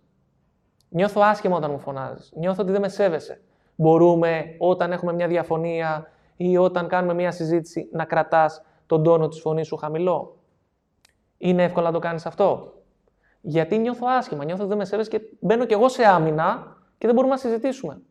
Νιώθω άσχημα όταν μου φωνάζεις. Νιώθω ότι δεν με σέβεσαι μπορούμε όταν έχουμε μια διαφωνία ή όταν κάνουμε μια συζήτηση να κρατάς τον τόνο της φωνής σου χαμηλό. Είναι εύκολο να το κάνεις αυτό; Γιατί νιώθω άσχημα, νιώθω ότι δεν με σέβεσαι και μπαίνω κι εγώ σε άμυνα και δεν μπορούμε να συζητήσουμε.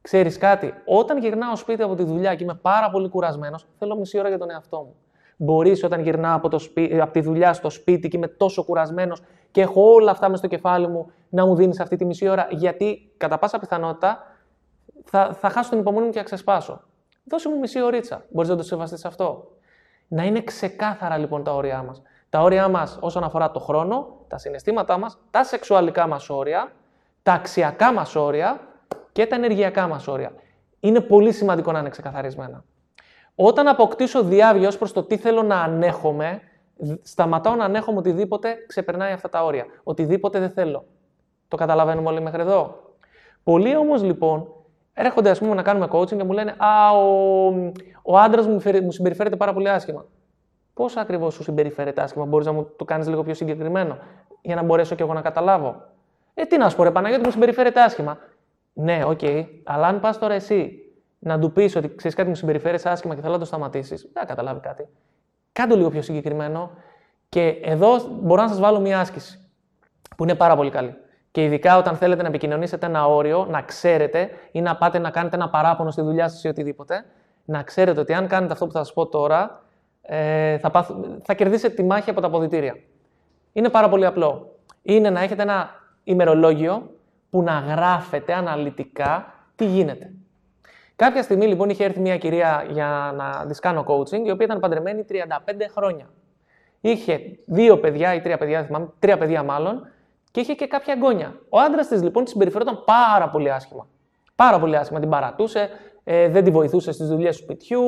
Ξέρεις κάτι, όταν γυρνάω σπίτι από τη δουλειά και είμαι πάρα πολύ κουρασμένος, θέλω μισή ώρα για τον εαυτό μου. Μπορείς όταν γυρνάω από, το από τη δουλειά στο σπίτι και είμαι τόσο κουρασμένος και έχω όλα αυτά μες στο κεφάλι μου να μου δίνεις αυτή τη μισή ώρα, γιατί κατά πάσα πιθανότητα θα, θα χάσω την υπομονή μου και θα ξεσπάσω. Δώσε μου μισή ωρίτσα. Μπορείς να το σεβαστείς αυτό. Να είναι ξεκάθαρα λοιπόν τα όρια μας. Τα όρια μας όσον αφορά το χρόνο, τα συναισθήματά μας, τα σεξουαλικά μας όρια, τα αξιακά μας όρια και τα ενεργειακά μας όρια. Είναι πολύ σημαντικό να είναι ξεκαθαρισμένα. Όταν αποκτήσω διάβια ως προς το τι θέλω να ανέχομαι, σταματάω να ανέχομαι οτιδήποτε ξεπερνάει αυτά τα όρια. Οτιδήποτε δεν θέλω. Το καταλαβαίνουμε όλοι μέχρι εδώ. Πολλοί όμως λοιπόν έρχονται ας πούμε, να κάνουμε coaching και μου λένε Α, ο, ο άντρας μου, μου συμπεριφέρεται πάρα πολύ άσχημα. Πώς ακριβώς σου συμπεριφέρεται άσχημα, μπορείς να μου το κάνεις λίγο πιο συγκεκριμένο, για να μπορέσω και εγώ να καταλάβω. Ε, τι να σου πω, ρε Παναγιώτη, μου συμπεριφέρεται άσχημα. Ναι, OK, okay. αλλά αν πας τώρα εσύ να του πεις ότι ξέρεις κάτι, μου συμπεριφέρεσαι άσχημα και θέλω να το σταματήσεις, δεν θα καταλάβει κάτι. Κάν' το λίγο πιο συγκεκριμένο. Και εδώ μπορώ να σας βάλω μια άσκηση που είναι πάρα πολύ καλή. Και ειδικά όταν θέλετε να επικοινωνήσετε ένα όριο, να ξέρετε ή να πάτε να κάνετε ένα παράπονο στη δουλειά σας ή οτιδήποτε, να ξέρετε ότι αν κάνετε αυτό που θα σας πω τώρα, ε, θα, πάθ, θα κερδίσετε τη μάχη από τα αποδητήρια. Είναι πάρα πολύ απλό. Είναι να έχετε ένα ημερολόγιο που να γράφετε αναλυτικά τι γίνεται. Κάποια στιγμή λοιπόν είχε έρθει μια κυρία για να της κάνω coaching, η οποία ήταν παντρεμένη 35 χρόνια. Είχε δύο παιδιά ή τρία παιδιά, δεν θυμάμαι, τρία παιδιά μάλλον, και είχε και κάποια εγγόνια. Ο άντρας της λοιπόν τη συμπεριφερόταν πάρα πολύ άσχημα. Πάρα πολύ άσχημα. Την παρατούσε, ε, δεν τη βοηθούσε στις δουλειές του σπιτιού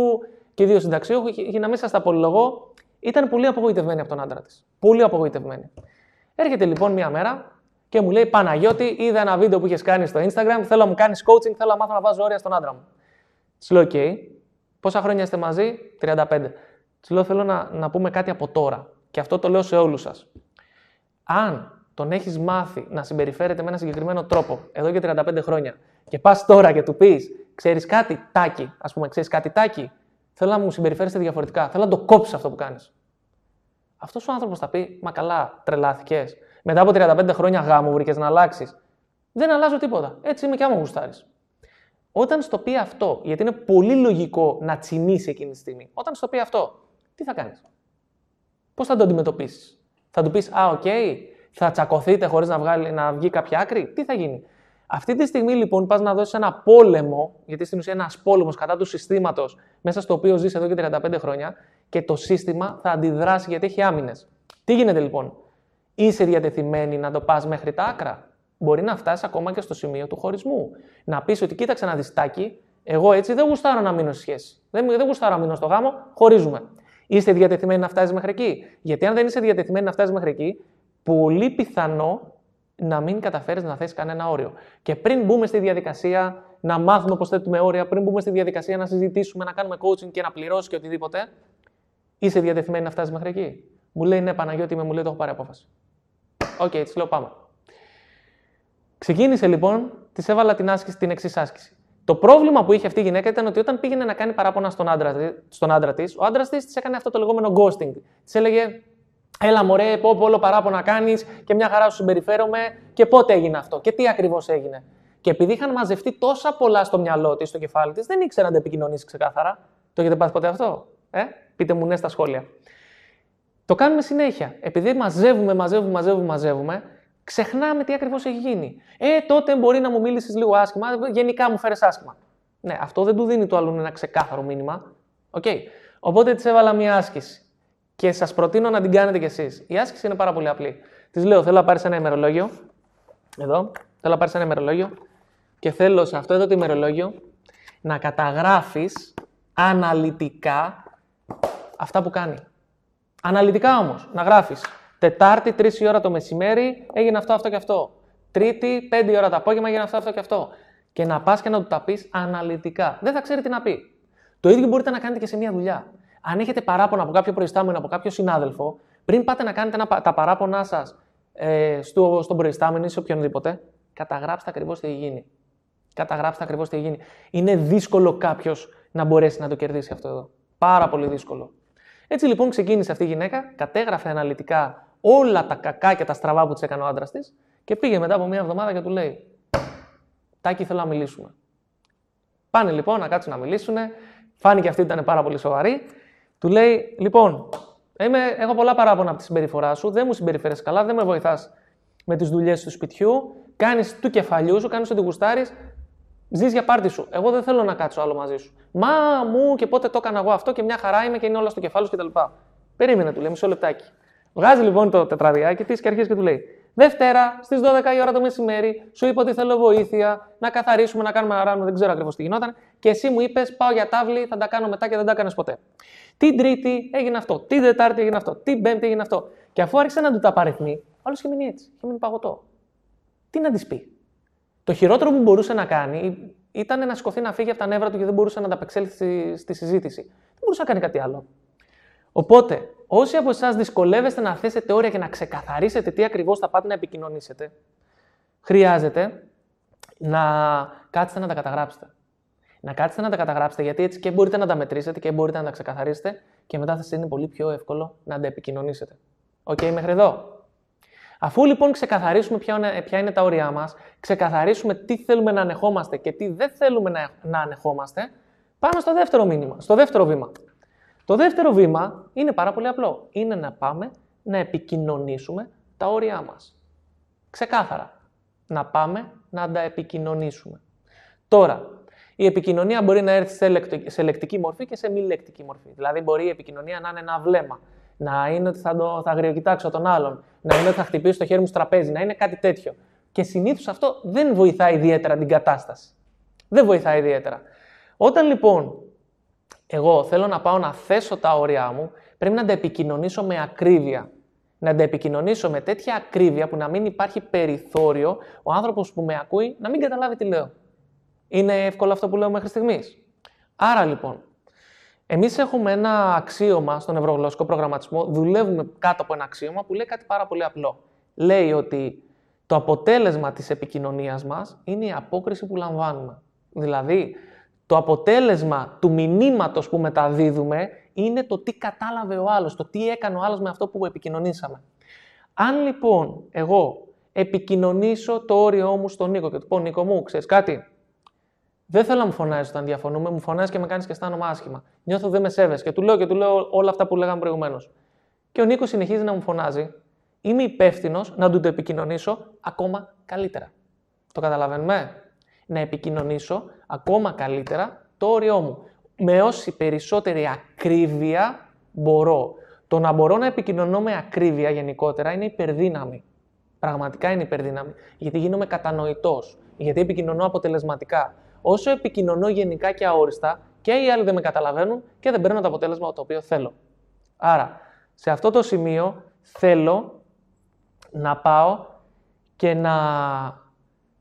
και δύο συνταξιούχοι. Για να μην σας τα απολογώ, ήταν πολύ απογοητευμένη από τον άντρα της. Πολύ απογοητευμένη. Έρχεται λοιπόν μια μέρα και μου λέει: Παναγιώτη, είδα ένα βίντεο που είχες κάνει στο Instagram. Θέλω να μου κάνεις coaching, θέλω να μάθω να βάζω όρια στον άντρα μου. Της λέω: OK. Πόσα χρόνια είστε μαζί, 35. Της λέω: Θέλω να, να πούμε κάτι από τώρα. Και αυτό το λέω σε όλους σας. Αν τον έχεις μάθει να συμπεριφέρεται με ένα συγκεκριμένο τρόπο εδώ και 35 χρόνια και πας τώρα και του πεις: Ξέρεις κάτι, Τάκη, ας πούμε, ξέρεις κάτι, Τάκη, θέλω να μου συμπεριφέρεσαι διαφορετικά. Θέλω να το κόψεις αυτό που κάνεις. Αυτός ο άνθρωπος θα πει: Μα καλά, τρελάθηκες. Μετά από 35 χρόνια γάμου βρήκες να αλλάξεις. Δεν αλλάζω τίποτα. Έτσι είμαι και άμα γουστάρεις. Όταν στο πει αυτό, γιατί είναι πολύ λογικό να τσινήσει εκείνη τη στιγμή, όταν στο πει αυτό, τι θα κάνεις; Πώς θα το αντιμετωπίσεις; Θα του πεις: Α, OK, okay, θα τσακωθείτε χωρίς να, να βγει κάποια άκρη; Τι θα γίνει; Αυτή τη στιγμή λοιπόν πας να δώσεις ένα πόλεμο, γιατί στην ουσία είναι ένας πόλεμος κατά του συστήματος μέσα στο οποίο ζεις εδώ και 35 χρόνια και το σύστημα θα αντιδράσει γιατί έχει άμυνες. Τι γίνεται λοιπόν, είσαι διατεθειμένη να το πας μέχρι τα άκρα; Μπορεί να φτάσει ακόμα και στο σημείο του χωρισμού. Να πεις ότι κοίταξε ένα διστάκι, εγώ έτσι δεν γουστάρω να μείνω στη σχέση. Δεν, δεν γουστάρω να μείνω στο γάμο, χωρίζουμε. Είσαι διατεθειμένη να φτάσεις μέχρι εκεί; Γιατί αν δεν είσαι διατεθειμένη να φτάσεις μέχρι εκεί, πολύ πιθανό να μην καταφέρεις να θέσεις κανένα όριο. Και πριν μπούμε στη διαδικασία να μάθουμε πώς θέτουμε όρια, πριν μπούμε στη διαδικασία να συζητήσουμε, να κάνουμε coaching και να πληρώσεις και οτιδήποτε, είσαι διατεθειμένη να φτάσεις μέχρι εκεί; Μου λέει ναι, Παναγιώτη, με μου λέει το έχω πάρει απόφαση. OK, okay, της λέω πάμε. Ξεκίνησε λοιπόν, της έβαλα την, άσκηση, την εξής άσκηση. Το πρόβλημα που είχε αυτή η γυναίκα ήταν ότι όταν πήγαινε να κάνει παράπονα στον άντρα, στον άντρα της, ο άντρας της έκανε αυτό το λεγόμενο ghosting. Της έλεγε Έλα μωρέ, πω, πω όλο παράπονα κάνεις και μια χαρά σου συμπεριφέρομαι και πότε έγινε αυτό και τι ακριβώς έγινε. Και επειδή είχαν μαζευτεί τόσα πολλά στο μυαλό της, στο κεφάλι της, δεν ήξερα να τα επικοινωνήσει ξεκάθαρα. Το έχετε πάθει ποτέ αυτό, ε; Πείτε μου ναι στα σχόλια. Το κάνουμε συνέχεια. Επειδή μαζεύουμε, μαζεύουμε, μαζεύουμε, μαζεύουμε, ξεχνάμε τι ακριβώς έχει γίνει. Ε, τότε μπορεί να μου μίλησες λίγο άσχημα, γενικά μου φέρει άσχημα. Ναι, αυτό δεν του δίνει το άλλον ένα ξεκάθαρο μήνυμα. Okay. Οπότε της έβαλα μια άσκηση. Και σας προτείνω να την κάνετε κι εσείς. Η άσκηση είναι πάρα πολύ απλή. Της λέω: Θέλω να πάρεις ένα ημερολόγιο. Εδώ. Θέλω να πάρεις ένα ημερολόγιο. Και θέλω σε αυτό εδώ το ημερολόγιο να καταγράφεις αναλυτικά αυτά που κάνει. Αναλυτικά όμως. Να γράφεις. Τετάρτη, 3 η ώρα το μεσημέρι, έγινε αυτό, αυτό και αυτό. Τρίτη, 5 η ώρα το απόγευμα, έγινε αυτό, αυτό και αυτό. Και να πας και να του τα πεις αναλυτικά. Δεν θα ξέρει τι να πει. Το ίδιο μπορείτε να κάνετε και σε μια δουλειά αν έχετε παράπονα από κάποιο προϊστάμενο, από κάποιο συνάδελφο, πριν πάτε να κάνετε ένα, τα παράπονά σας ε, στο, στον προϊστάμενο ή σε οποιονδήποτε, καταγράψτε ακριβώς τι έχει γίνει. Καταγράψτε ακριβώς τι έχει γίνει. Είναι δύσκολο κάποιος να μπορέσει να το κερδίσει αυτό εδώ. Πάρα πολύ δύσκολο. Έτσι λοιπόν ξεκίνησε αυτή η γυναίκα, κατέγραφε αναλυτικά όλα τα κακά και τα στραβά που της έκανε ο άντρας της και πήγε μετά από μία εβδομάδα και του λέει: Τάκη, θέλω να μιλήσουμε. Πάνε λοιπόν να κάτσουν να μιλήσουν. Φάνηκε αυτή ήταν πάρα πολύ σοβαρή. Του λέει, λοιπόν, είμαι, έχω πολλά παράπονα από τη συμπεριφορά σου, δεν μου συμπεριφέρει καλά, δεν με βοηθάς με τις δουλειές του σπιτιού, κάνεις του κεφαλιού σου, κάνεις ό,τι γουστάρεις. Ζεις για πάρτι σου. Εγώ δεν θέλω να κάτσω άλλο μαζί σου. Μα μου και πότε το έκανα εγώ αυτό και μια χαρά είμαι και είναι όλα στο κεφάλι σου κτλ. Περίμενε, του λέει μισό λεπτάκι. Βγάζει λοιπόν το τετραδιάκι της και αρχίζει και του λέει: Δευτέρα στις 12 η ώρα το μεσημέρι, σου είπα ότι θέλω βοήθεια, να καθαρίσουμε, να κάνουμε αράμα, δεν ξέρω ακριβώς τι γινόταν. Και εσύ μου είπες: Πάω για τάβλη, θα τα κάνω μετά και δεν τα έκανες ποτέ. Την Τρίτη έγινε αυτό, την Τετάρτη έγινε αυτό, την Πέμπτη έγινε αυτό. Και αφού άρχισε να του τα παριθμεί, άλλος είχε μείνει έτσι, είχε μείνει παγωτό. Τι να της πει; Το χειρότερο που μπορούσε να κάνει ήταν να σηκωθεί να φύγει από τα νεύρα του και δεν μπορούσε να ανταπεξέλθει στη συζήτηση. Δεν μπορούσε να κάνει κάτι άλλο. Οπότε, όσοι από εσάς δυσκολεύεστε να θέσετε όρια και να ξεκαθαρίσετε τι ακριβώς θα πάτε να επικοινωνήσετε, χρειάζεται να κάτσετε να τα καταγράψετε. Να κάτσετε να τα καταγράψετε, γιατί έτσι και μπορείτε να τα μετρήσετε και μπορείτε να τα ξεκαθαρίσετε και μετά θα σας είναι πολύ πιο εύκολο να τα επικοινωνήσετε. OK, okay, μέχρι εδώ. Αφού λοιπόν ξεκαθαρίσουμε ποια είναι, ποια είναι τα όρια μας, ξεκαθαρίσουμε τι θέλουμε να ανεχόμαστε και τι δεν θέλουμε να, να ανεχόμαστε, πάμε στο δεύτερο μήνυμα, στο δεύτερο βήμα. Το δεύτερο βήμα είναι πάρα πολύ απλό. Είναι να πάμε να επικοινωνήσουμε τα όρια μας. Ξεκάθαρα. Να πάμε να τα επικοινωνήσουμε. Τώρα, η επικοινωνία μπορεί να έρθει σε λεκτική μορφή και σε μη λεκτική μορφή. Δηλαδή, μπορεί η επικοινωνία να είναι ένα βλέμμα, να είναι ότι θα, το, θα αγριοκοιτάξω τον άλλον, να είναι ότι θα χτυπήσω το χέρι μου στο τραπέζι, να είναι κάτι τέτοιο. Και συνήθως αυτό δεν βοηθάει ιδιαίτερα την κατάσταση. Δεν βοηθάει ιδιαίτερα. Όταν λοιπόν εγώ θέλω να πάω να θέσω τα όρια μου, πρέπει να τα επικοινωνήσω με ακρίβεια. Να τα επικοινωνήσω με τέτοια ακρίβεια που να μην υπάρχει περιθώριο ο άνθρωπος που με ακούει να μην καταλάβει τι λέω. Είναι εύκολο αυτό που λέω μέχρι στιγμής. Άρα λοιπόν, εμείς έχουμε ένα αξίωμα στον ευρωγλωσσικό προγραμματισμό, δουλεύουμε κάτω από ένα αξίωμα που λέει κάτι πάρα πολύ απλό. Λέει ότι το αποτέλεσμα της επικοινωνίας μας είναι η απόκριση που λαμβάνουμε. Δηλαδή, το αποτέλεσμα του μηνύματος που μεταδίδουμε είναι το τι κατάλαβε ο άλλος, το τι έκανε ο άλλος με αυτό που επικοινωνήσαμε. Αν λοιπόν εγώ επικοινωνήσω το όριό μου στον Νίκο και του πω Νίκο μου, ξέρεις κάτι, δεν θέλω να μου φωνάζεις όταν διαφωνούμε, μου φωνάζεις και με κάνεις και αισθάνομαι άσχημα. Νιώθω δεν με σέβεσαι και του λέω και του λέω όλα αυτά που λέγαμε προηγουμένως. Και ο Νίκος συνεχίζει να μου φωνάζει. Είμαι υπεύθυνος να του το επικοινωνήσω ακόμα καλύτερα. Το καταλαβαίνουμε; Να επικοινωνήσω ακόμα καλύτερα το όριό μου. Με όση περισσότερη ακρίβεια μπορώ. Το να μπορώ να επικοινωνώ με ακρίβεια γενικότερα είναι υπερδύναμη. Πραγματικά είναι υπερδύναμη. Γιατί γίνομαι κατανοητός. Γιατί επικοινωνώ αποτελεσματικά. Όσο επικοινωνώ γενικά και αόριστα, και οι άλλοι δεν με καταλαβαίνουν και δεν παίρνω το αποτέλεσμα το οποίο θέλω. Άρα, σε αυτό το σημείο θέλω να πάω και να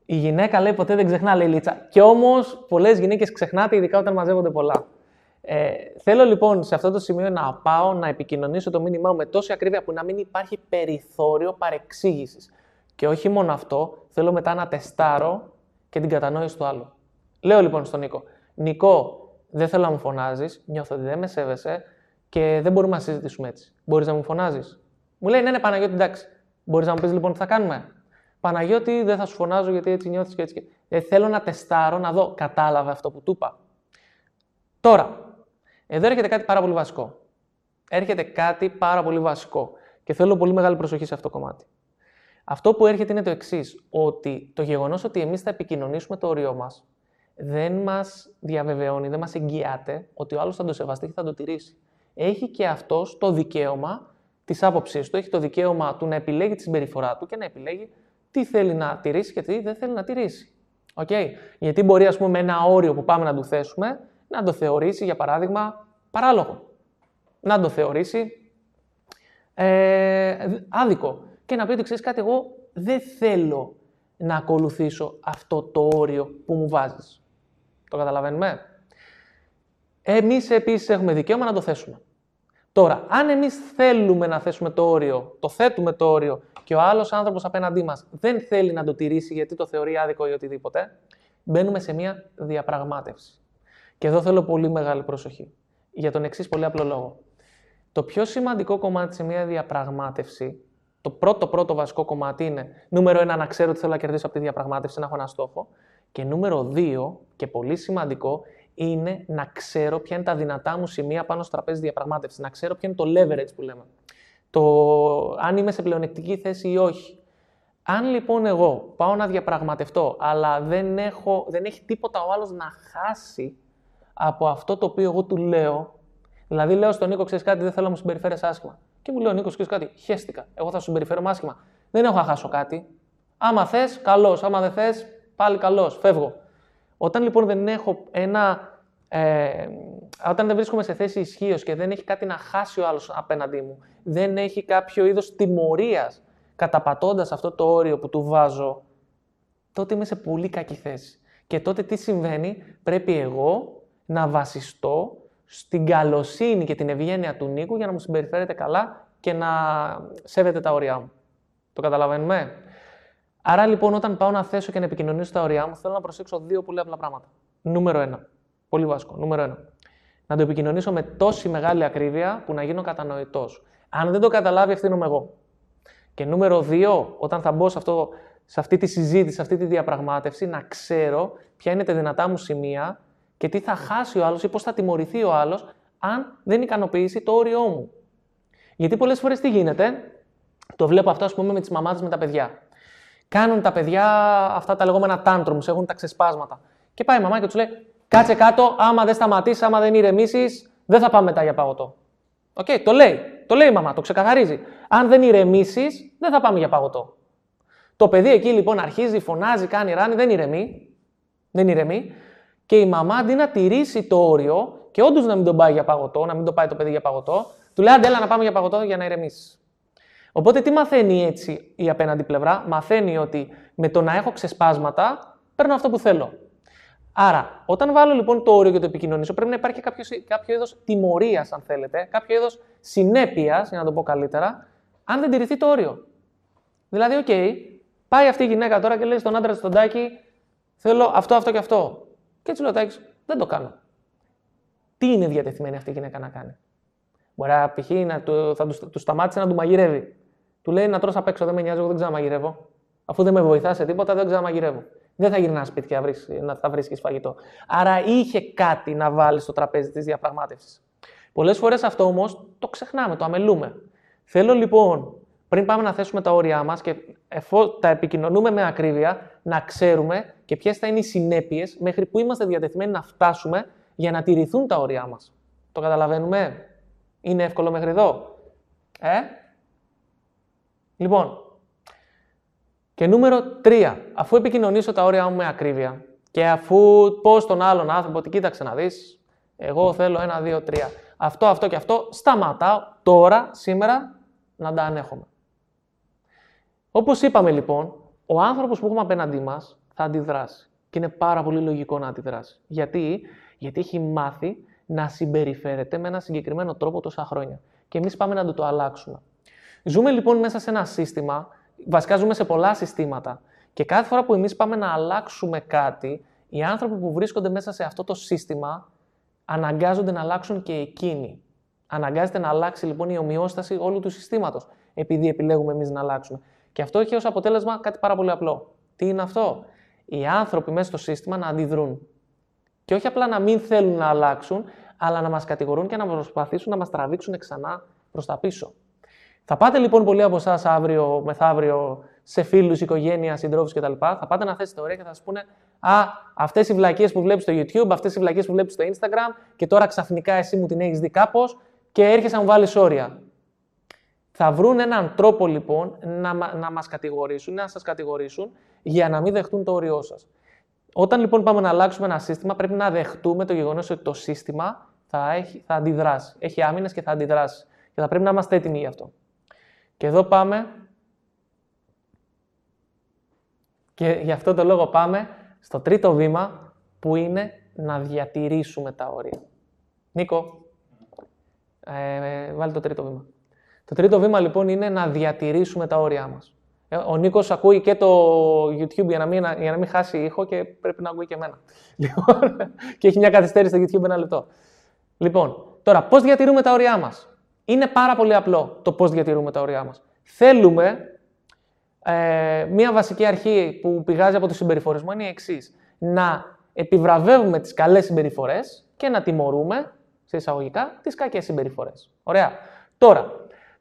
η γυναίκα λέει ποτέ δεν ξεχνά, λέει Λίτσα. Και όμως πολλές γυναίκες ξεχνάτε, ειδικά όταν μαζεύονται πολλά. Ε, θέλω λοιπόν σε αυτό το σημείο να πάω να επικοινωνήσω το μήνυμά μου με τόση ακρίβεια που να μην υπάρχει περιθώριο παρεξήγησης. Και όχι μόνο αυτό, θέλω μετά να τεστάρω και την κατανόηση του άλλου. Λέω λοιπόν στον Νίκο, Νικό, δεν θέλω να μου φωνάζεις, νιώθω ότι δεν με σέβεσαι και δεν μπορούμε να συζητήσουμε έτσι. Μπορείς να μου φωνάζεις; Μου λέει, ναι, ναι, Παναγιώτη, εντάξει. Μπορείς να μου πεις λοιπόν τι θα κάνουμε; Παναγιώτη, δεν θα σου φωνάζω γιατί έτσι νιώθεις και έτσι. Και... Ε, θέλω να τεστάρω, να δω, κατάλαβε αυτό που του είπα. Τώρα, εδώ έρχεται κάτι πάρα πολύ βασικό. Έρχεται κάτι πάρα πολύ βασικό και θέλω πολύ μεγάλη προσοχή σε αυτό το κομμάτι. Αυτό που έρχεται είναι το εξής, ότι το γεγονός ότι εμείς θα επικοινωνήσουμε το όριό μας δεν μας διαβεβαιώνει, δεν μας εγγυάται ότι ο άλλος θα το σεβαστεί και θα το τηρήσει. Έχει και αυτός το δικαίωμα της άποψής του, έχει το δικαίωμα του να επιλέγει τη συμπεριφορά του και να επιλέγει τι θέλει να τηρήσει και τι δεν θέλει να τηρήσει. Okay. Γιατί μπορεί, ας πούμε, με ένα όριο που πάμε να του θέσουμε, να το θεωρήσει, για παράδειγμα, παράλογο. Να το θεωρήσει ε, άδικο. Και να πει ότι ξέρεις κάτι, εγώ δεν θέλω να ακολουθήσω αυτό το όριο που μου βάζεις. Το καταλαβαίνουμε; Εμείς επίσης έχουμε δικαίωμα να το θέσουμε. Τώρα, αν εμείς θέλουμε να θέσουμε το όριο, το θέτουμε το όριο και ο άλλος άνθρωπος απέναντί μας δεν θέλει να το τηρήσει γιατί το θεωρεί άδικο ή οτιδήποτε, μπαίνουμε σε μια διαπραγμάτευση. Και εδώ θέλω πολύ μεγάλη προσοχή. Για τον εξής πολύ απλό λόγο. Το πιο σημαντικό κομμάτι σε μια διαπραγμάτευση, το πρώτο πρώτο βασικό κομμάτι είναι νούμερο ένα να ξέρω ότι θέλω να κερδίσω από τη διαπραγμάτευση, να έχω ένα στόχο. Και νούμερο δύο, και πολύ σημαντικό, είναι να ξέρω ποια είναι τα δυνατά μου σημεία πάνω στο τραπέζι διαπραγμάτευσης. Να ξέρω ποιο είναι το leverage που λέμε το αν είμαι σε πλεονεκτική θέση ή όχι. Αν λοιπόν εγώ πάω να διαπραγματευτώ, αλλά δεν, έχω, δεν έχει τίποτα ο άλλος να χάσει από αυτό το οποίο εγώ του λέω, δηλαδή λέω στον Νίκο, ξέρεις κάτι, δεν θέλω να μου συμπεριφέρεις άσχημα. Και μου λέει ο Νίκος, ξέρεις κάτι, χέστηκα. Εγώ θα σου συμπεριφέρω άσχημα. Δεν έχω να χάσω κάτι. Άμα θες, καλώ. Άμα δεν θες, πάλι καλώ. Φεύγω. Όταν λοιπόν δεν έχω ένα. Ε, όταν δεν βρίσκομαι σε θέση ισχύως και δεν έχει κάτι να χάσει ο άλλος απέναντί μου, δεν έχει κάποιο είδος τιμωρίας καταπατώντας αυτό το όριο που του βάζω, τότε είμαι σε πολύ κακή θέση. Και τότε τι συμβαίνει, πρέπει εγώ να βασιστώ στην καλοσύνη και την ευγένεια του Νίκου για να μου συμπεριφέρεται καλά και να σέβεται τα όρια μου. Το καταλαβαίνουμε; Άρα λοιπόν, όταν πάω να θέσω και να επικοινωνήσω τα όρια μου, θέλω να προσέξω δύο πολύ απλά πράγματα. Νούμερο ένα. Πολύ βασικό. Νούμερο ένα. Να το επικοινωνήσω με τόση μεγάλη ακρίβεια που να γίνω κατανοητός. Αν δεν το καταλάβει, ευθύνομαι εγώ. Και νούμερο δύο, όταν θα μπω σε, αυτό, σε αυτή τη συζήτηση, σε αυτή τη διαπραγμάτευση, να ξέρω ποια είναι τα δυνατά μου σημεία και τι θα χάσει ο άλλος ή πώς θα τιμωρηθεί ο άλλος αν δεν ικανοποιήσει το όριό μου. Γιατί πολλές φορές τι γίνεται, το βλέπω αυτό, ας πούμε, με τις μαμάδες με τα παιδιά. Κάνουν τα παιδιά αυτά τα λεγόμενα tantrums, έχουν τα ξεσπάσματα. Και πάει η μαμά και τους λέει: Κάτσε κάτω, άμα δεν σταματήσεις, άμα δεν ηρεμήσεις, δεν θα πάμε μετά για παγωτό. OK, okay, το λέει. Το λέει η μαμά, το ξεκαθαρίζει. Αν δεν ηρεμήσεις, δεν θα πάμε για παγωτό. Το παιδί εκεί λοιπόν αρχίζει, φωνάζει, κάνει ράνι, δεν ηρεμεί. Δεν ηρεμεί. Και η μαμά αντί να τηρήσει το όριο και όντως να μην τον πάει για παγωτό, να μην το πάει το παιδί για παγωτό, του λέει άντε, έλα να πάμε για παγωτό για να ηρεμήσεις. Οπότε τι μαθαίνει έτσι η απέναντι πλευρά, μαθαίνει ότι με το να έχω ξεσπάσματα παίρνω αυτό που θέλω. Άρα, όταν βάλω λοιπόν το όριο και το επικοινωνήσω, πρέπει να υπάρχει κάποιος, κάποιο είδος τιμωρίας, αν θέλετε, κάποιο είδος συνέπειας, για να το πω καλύτερα, αν δεν τηρηθεί το όριο. Δηλαδή, ok, okay, πάει αυτή η γυναίκα τώρα και λέει στον άντρα στον Τάκη, θέλω αυτό, αυτό και αυτό. Και έτσι λέει ο Τάκης, δεν το κάνω. Τι είναι διατεθειμένη αυτή η γυναίκα να κάνει; Μπορεί να π.χ. θα τους, τους σταμάτησε να του μαγειρεύει. Του λέει να τρως απ' έξω, δεν με νοιάζει, εγώ δεν ξαναμαγειρεύω. Αφού δεν με βοηθά σε τίποτα, δεν ξαναμαγειρεύω. Δεν θα γυρνάς σπίτι και να θα βρίσκει φαγητό. Άρα είχε κάτι να βάλει στο τραπέζι της διαπραγμάτευσης. Πολλές φορές αυτό όμως το ξεχνάμε, το αμελούμε. Θέλω λοιπόν, πριν πάμε να θέσουμε τα όρια μας και εφόσον τα επικοινωνούμε με ακρίβεια, να ξέρουμε και ποιες θα είναι οι συνέπειες μέχρι που είμαστε διατεθειμένοι να φτάσουμε για να τηρηθούν τα όρια μας. Το καταλαβαίνουμε; Είναι εύκολο μέχρι εδώ; Ε; Λοιπόν, και νούμερο 3. Αφού επικοινωνήσω τα όρια μου με ακρίβεια και αφού πω στον άλλον άνθρωπο ότι κοίταξε να δεις, εγώ θέλω ένα, δύο, τρία. Αυτό, αυτό και αυτό, σταματάω τώρα, σήμερα, να τα ανέχομαι. Όπως είπαμε λοιπόν, ο άνθρωπος που έχουμε απέναντί μας θα αντιδράσει. Και είναι πάρα πολύ λογικό να αντιδράσει. Γιατί, Γιατί έχει μάθει να συμπεριφέρεται με ένα συγκεκριμένο τρόπο τόσα χρόνια. Και εμείς πάμε να το, το αλλάξουμε. Ζούμε λοιπόν μέσα σε ένα σύστημα βασικά ζούμε σε πολλά συστήματα. Και κάθε φορά που εμείς πάμε να αλλάξουμε κάτι, οι άνθρωποι που βρίσκονται μέσα σε αυτό το σύστημα αναγκάζονται να αλλάξουν και εκείνοι. Αναγκάζεται να αλλάξει λοιπόν η ομοιόσταση όλου του συστήματος, επειδή επιλέγουμε εμείς να αλλάξουμε. Και αυτό έχει ως αποτέλεσμα κάτι πάρα πολύ απλό. Τι είναι αυτό, Οι άνθρωποι μέσα στο σύστημα να αντιδρούν. Και όχι απλά να μην θέλουν να αλλάξουν, αλλά να μας κατηγορούν και να προσπαθήσουν να μας τραβήξουν ξανά προς τα πίσω. Θα πάτε λοιπόν πολλοί από εσάς αύριο, μεθαύριο, σε φίλους, οικογένεια, συντρόφους κτλ. Θα πάτε να θέσετε ωραία και θα σας πούνε Α, αυτές οι βλακίες που βλέπεις στο YouTube, αυτές οι βλακίες που βλέπεις στο Instagram και τώρα ξαφνικά εσύ μου την έχεις δει κάπως και έρχεσαι να μου βάλεις όρια. Θα βρουν έναν τρόπο λοιπόν να, να μας κατηγορήσουν, να σας κατηγορήσουν για να μην δεχτούν το όριό σας. Όταν λοιπόν πάμε να αλλάξουμε ένα σύστημα, πρέπει να δεχτούμε το γεγονός ότι το σύστημα θα, έχει, θα αντιδράσει. Έχει άμυνες και θα αντιδράσει. Και θα πρέπει να είμαστε έτοιμοι γι' αυτό. Και εδώ πάμε και γι' αυτό το λόγο πάμε στο τρίτο βήμα που είναι να διατηρήσουμε τα όρια. Νίκο, ε, βάλει το τρίτο βήμα. Το τρίτο βήμα λοιπόν είναι να διατηρήσουμε τα όρια μας. Ε, ο Νίκος ακούει και το YouTube για να μην, για να μην χάσει ήχο και πρέπει να ακούει και εμένα. Λοιπόν, και έχει μια καθυστέρηση στο YouTube ένα λεπτό. Λοιπόν, τώρα πώς διατηρούμε τα όρια μας; Είναι πάρα πολύ απλό το πώς διατηρούμε τα όρια μας. Θέλουμε, ε, μία βασική αρχή που πηγάζει από το συμπεριφορισμό είναι η εξής. Να επιβραβεύουμε τις καλές συμπεριφορές και να τιμωρούμε, σε εισαγωγικά, τις κακές συμπεριφορές. Ωραία. Τώρα,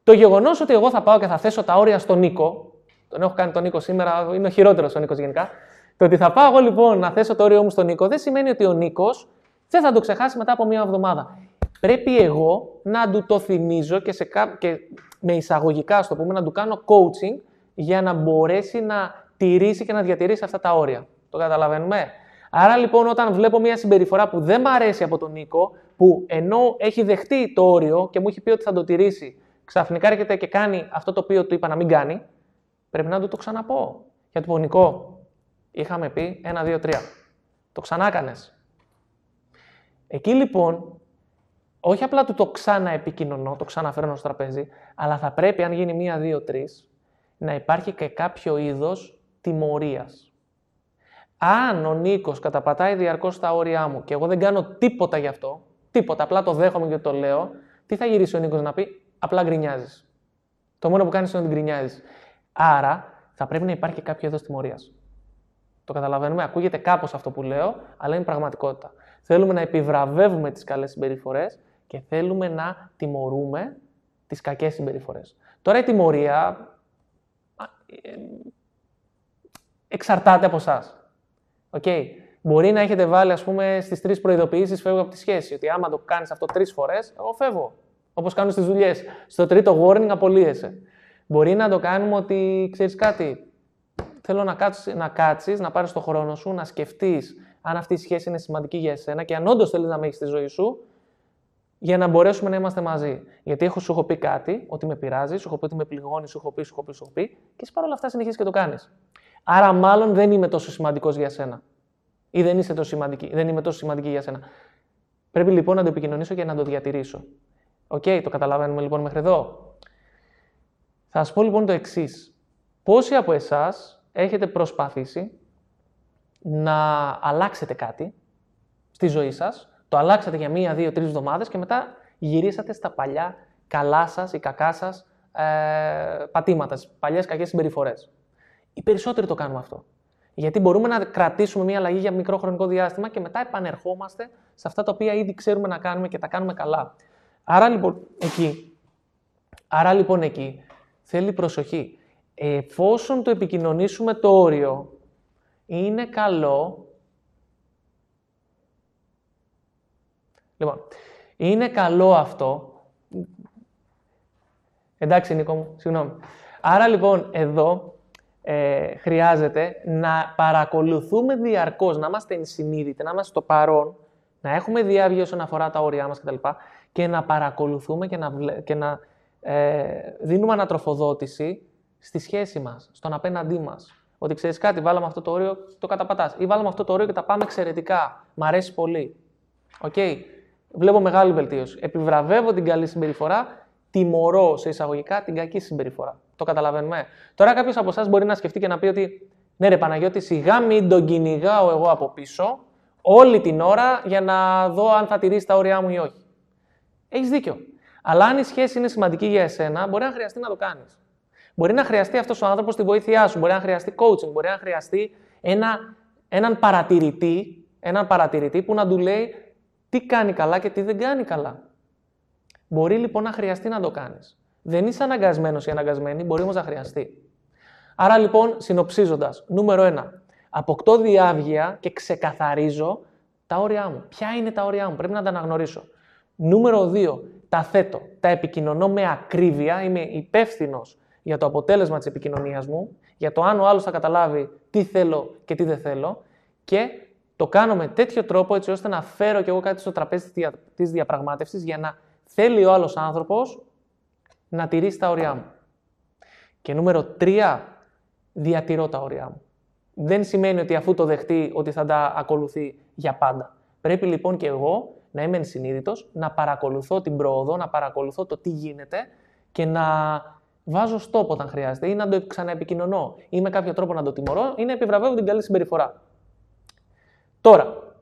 το γεγονός ότι εγώ θα πάω και θα θέσω τα όρια στον Νίκο, Τον έχω κάνει τον Νίκο σήμερα, είναι ο χειρότερος ο Νίκος γενικά. Το ότι θα πάω εγώ λοιπόν να θέσω το όριό μου στον Νίκο δεν σημαίνει ότι ο Νίκος δεν θα το ξεχάσει μετά από μία εβδομάδα. Πρέπει εγώ να του το θυμίζω και, σε και με εισαγωγικά, στο πούμε, να του κάνω coaching για να μπορέσει να τηρήσει και να διατηρήσει αυτά τα όρια. Το καταλαβαίνουμε; Άρα λοιπόν, όταν βλέπω μια συμπεριφορά που δεν μ' αρέσει από τον Νίκο, που ενώ έχει δεχτεί το όριο και μου έχει πει ότι θα το τηρήσει, ξαφνικά έρχεται και κάνει αυτό το οποίο του είπα να μην κάνει, πρέπει να του το ξαναπώ. Για του πω, Νικό, είχαμε πει ένα, δύο, τρία. Το ξανά Εκεί λοιπόν, όχι απλά του το ξαναεπικοινωνώ, το ξαναφέρνω στο τραπέζι, αλλά θα πρέπει, αν γίνει μία, δύο, τρεις, να υπάρχει και κάποιο είδος τιμωρίας. Αν ο Νίκος καταπατάει διαρκώς τα όρια μου και εγώ δεν κάνω τίποτα γι' αυτό, τίποτα, απλά το δέχομαι και το λέω, τι θα γυρίσει ο Νίκος να πει, απλά γκρινιάζεις. Το μόνο που κάνεις είναι ότι γκρινιάζεις. Άρα θα πρέπει να υπάρχει και κάποιο είδος τιμωρίας. Το καταλαβαίνουμε, ακούγεται κάπως αυτό που λέω, αλλά είναι πραγματικότητα. Θέλουμε να επιβραβεύουμε τις καλές συμπεριφορές και θέλουμε να τιμωρούμε τις κακές συμπεριφορές. Τώρα η τιμωρία ε, εξαρτάται από εσάς. Okay. Μπορεί να έχετε βάλει, ας πούμε, στις τρεις προειδοποιήσεις φεύγω από τη σχέση. Ότι άμα το κάνεις αυτό τρεις φορές, εγώ φεύγω. Όπως κάνουν στις δουλειές. Στο τρίτο warning απολύεσαι. Μπορεί να το κάνουμε ότι ξέρεις κάτι. Θέλω να κάτσεις, να, κάτσεις, να πάρεις το χρόνο σου, να σκεφτείς αν αυτή η σχέση είναι σημαντική για εσένα και αν όντως θέλεις να με έχεις στη ζωή σου, για να μπορέσουμε να είμαστε μαζί. Γιατί έχω, σου έχω πει κάτι, ότι με πειράζει, σου έχω πει ότι με πληγώνει, σου έχω πει, σου έχω πει, σου έχω πει, και εσύ παρόλα αυτά συνεχίζεις και το κάνεις. Άρα, μάλλον δεν είμαι τόσο σημαντικός για σένα. Ή δεν είσαι τόσο σημαντική, δεν είμαι τόσο σημαντική για σένα. Πρέπει λοιπόν να το επικοινωνήσω και να το διατηρήσω. Οκ, το καταλαβαίνουμε λοιπόν μέχρι εδώ. Θα σας πω λοιπόν το εξής. Πόσοι από εσάς έχετε προσπαθήσει να αλλάξετε κάτι στη ζωή σας, το αλλάξατε για μία, δύο, τρεις εβδομάδες και μετά γυρίσατε στα παλιά καλά σας ή κακά σας ε, πατήματα, στις παλιές κακές συμπεριφορές. Οι περισσότεροι το κάνουμε αυτό. Γιατί μπορούμε να κρατήσουμε μία αλλαγή για μικρό χρονικό διάστημα και μετά επανερχόμαστε σε αυτά τα οποία ήδη ξέρουμε να κάνουμε και τα κάνουμε καλά. Άρα λοιπόν εκεί, άρα, λοιπόν, εκεί θέλει προσοχή. Εφόσον το επικοινωνήσουμε το όριο, είναι καλό Λοιπόν, είναι καλό αυτό. Εντάξει, Νίκο μου, συγγνώμη. Άρα λοιπόν εδώ ε, χρειάζεται να παρακολουθούμε διαρκώς, να είμαστε ενσυνείδητοι, να είμαστε στο παρόν, να έχουμε διαύγεια όσον αφορά τα όρια μας κτλ. Και να παρακολουθούμε και να, και να ε, δίνουμε ανατροφοδότηση στη σχέση μας, στον απέναντί μας. Ότι ξέρεις κάτι, βάλαμε αυτό το όριο, το καταπατάς. Ή βάλαμε αυτό το όριο και τα πάμε εξαιρετικά. Μ' αρέσει πολύ. Οκ βλέπω μεγάλη βελτίωση. Επιβραβεύω την καλή συμπεριφορά, τιμωρώ σε εισαγωγικά την κακή συμπεριφορά. Το καταλαβαίνουμε. Τώρα κάποιος από εσάς μπορεί να σκεφτεί και να πει ότι ναι, ρε Παναγιώτη, σιγά μην τον κυνηγάω εγώ από πίσω όλη την ώρα για να δω αν θα τηρήσει τα όρια μου ή όχι. Έχεις δίκιο. Αλλά αν η σχέση είναι σημαντική για εσένα, μπορεί να χρειαστεί να το κάνεις. Μπορεί να χρειαστεί αυτός ο άνθρωπος τη βοήθειά σου, μπορεί να χρειαστεί coaching, μπορεί να χρειαστεί ένα, έναν παρατηρητή, έναν παρατηρητή που να του λέει τι κάνει καλά και τι δεν κάνει καλά. Μπορεί λοιπόν να χρειαστεί να το κάνεις. Δεν είσαι αναγκασμένος ή αναγκασμένη, μπορεί όμως να χρειαστεί. Άρα λοιπόν, συνοψίζοντας, νούμερο 1. Αποκτώ διάβγεια και ξεκαθαρίζω τα όρια μου. Ποια είναι τα όρια μου, πρέπει να τα αναγνωρίσω. Νούμερο 2. Τα θέτω. Τα επικοινωνώ με ακρίβεια. Είμαι υπεύθυνος για το αποτέλεσμα της επικοινωνίας μου, για το αν ο άλλος θα καταλάβει τι θέλω και τι δεν θέλω. Και το κάνω με τέτοιο τρόπο έτσι ώστε να φέρω κι εγώ κάτι στο τραπέζι της διαπραγμάτευσης για να θέλει ο άλλος άνθρωπος να τηρήσει τα όρια μου. Και νούμερο 3, διατηρώ τα όρια μου. Δεν σημαίνει ότι αφού το δεχτεί ότι θα τα ακολουθεί για πάντα. Πρέπει λοιπόν και εγώ να είμαι ενσυνείδητος, να παρακολουθώ την πρόοδο, να παρακολουθώ το τι γίνεται και να βάζω στόπο όταν χρειάζεται ή να το ξαναεπικοινωνώ ή με κάποιο τρόπο να το τιμωρώ ή να επιβραβεύω την καλή συμπεριφορά. Τώρα,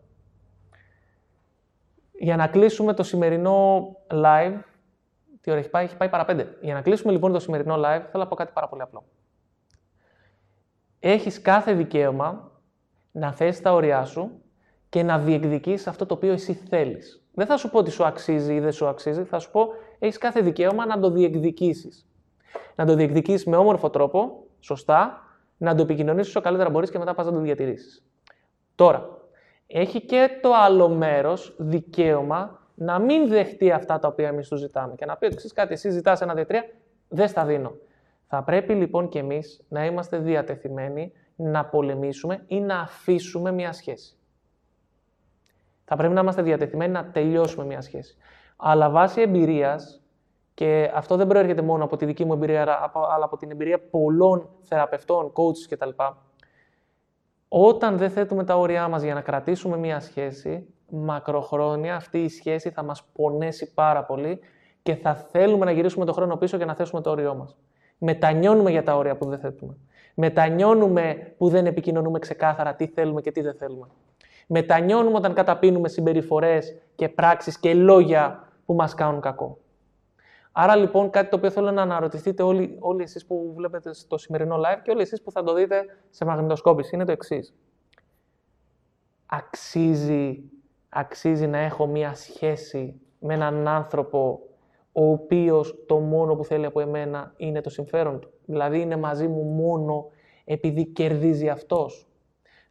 για να κλείσουμε το σημερινό live, τι ώρα έχει πάει, έχει πάει παρά πέντε. Για να κλείσουμε λοιπόν το σημερινό live, θέλω να πω κάτι πάρα πολύ απλό. Έχεις κάθε δικαίωμα να θέσει τα όρια σου και να διεκδικήσεις αυτό το οποίο εσύ θέλεις. Δεν θα σου πω ότι σου αξίζει ή δεν σου αξίζει, θα σου πω έχεις κάθε δικαίωμα να το διεκδικήσεις. Να το διεκδικήσεις με όμορφο τρόπο, σωστά, να το επικοινωνήσεις όσο καλύτερα μπορείς και μετά πας να το διατηρήσεις. Τώρα, έχει και το άλλο μέρος δικαίωμα να μην δεχτεί αυτά τα οποία εμείς του ζητάμε και να πει ότι ξέρεις κάτι, εσύ ζητάς ένα, δύο, τρία, δεν στα δίνω. Θα πρέπει λοιπόν και εμείς να είμαστε διατεθειμένοι να πολεμήσουμε ή να αφήσουμε μια σχέση. Θα πρέπει να είμαστε διατεθειμένοι να τελειώσουμε μια σχέση. Αλλά βάσει εμπειρίας, και αυτό δεν προέρχεται μόνο από τη δική μου εμπειρία, αλλά από την εμπειρία πολλών θεραπευτών, coaches κτλ. Όταν δεν θέτουμε τα όρια μας για να κρατήσουμε μια σχέση, μακροχρόνια αυτή η σχέση θα μας πονέσει πάρα πολύ και θα θέλουμε να γυρίσουμε το χρόνο πίσω και να θέσουμε το όριό μας. Μετανιώνουμε για τα όρια που δεν θέτουμε. Μετανιώνουμε που δεν επικοινωνούμε ξεκάθαρα τι θέλουμε και τι δεν θέλουμε. Μετανιώνουμε όταν καταπίνουμε συμπεριφορές και πράξεις και λόγια που μας κάνουν κακό. Άρα λοιπόν κάτι το οποίο θέλω να αναρωτηθείτε όλοι, όλοι εσείς που βλέπετε στο σημερινό live και όλοι εσείς που θα το δείτε σε μαγνητοσκόπηση είναι το εξής. Αξίζει, αξίζει να έχω μία σχέση με έναν άνθρωπο ο οποίος το μόνο που θέλει από εμένα είναι το συμφέρον του. Δηλαδή είναι μαζί μου μόνο επειδή κερδίζει αυτός.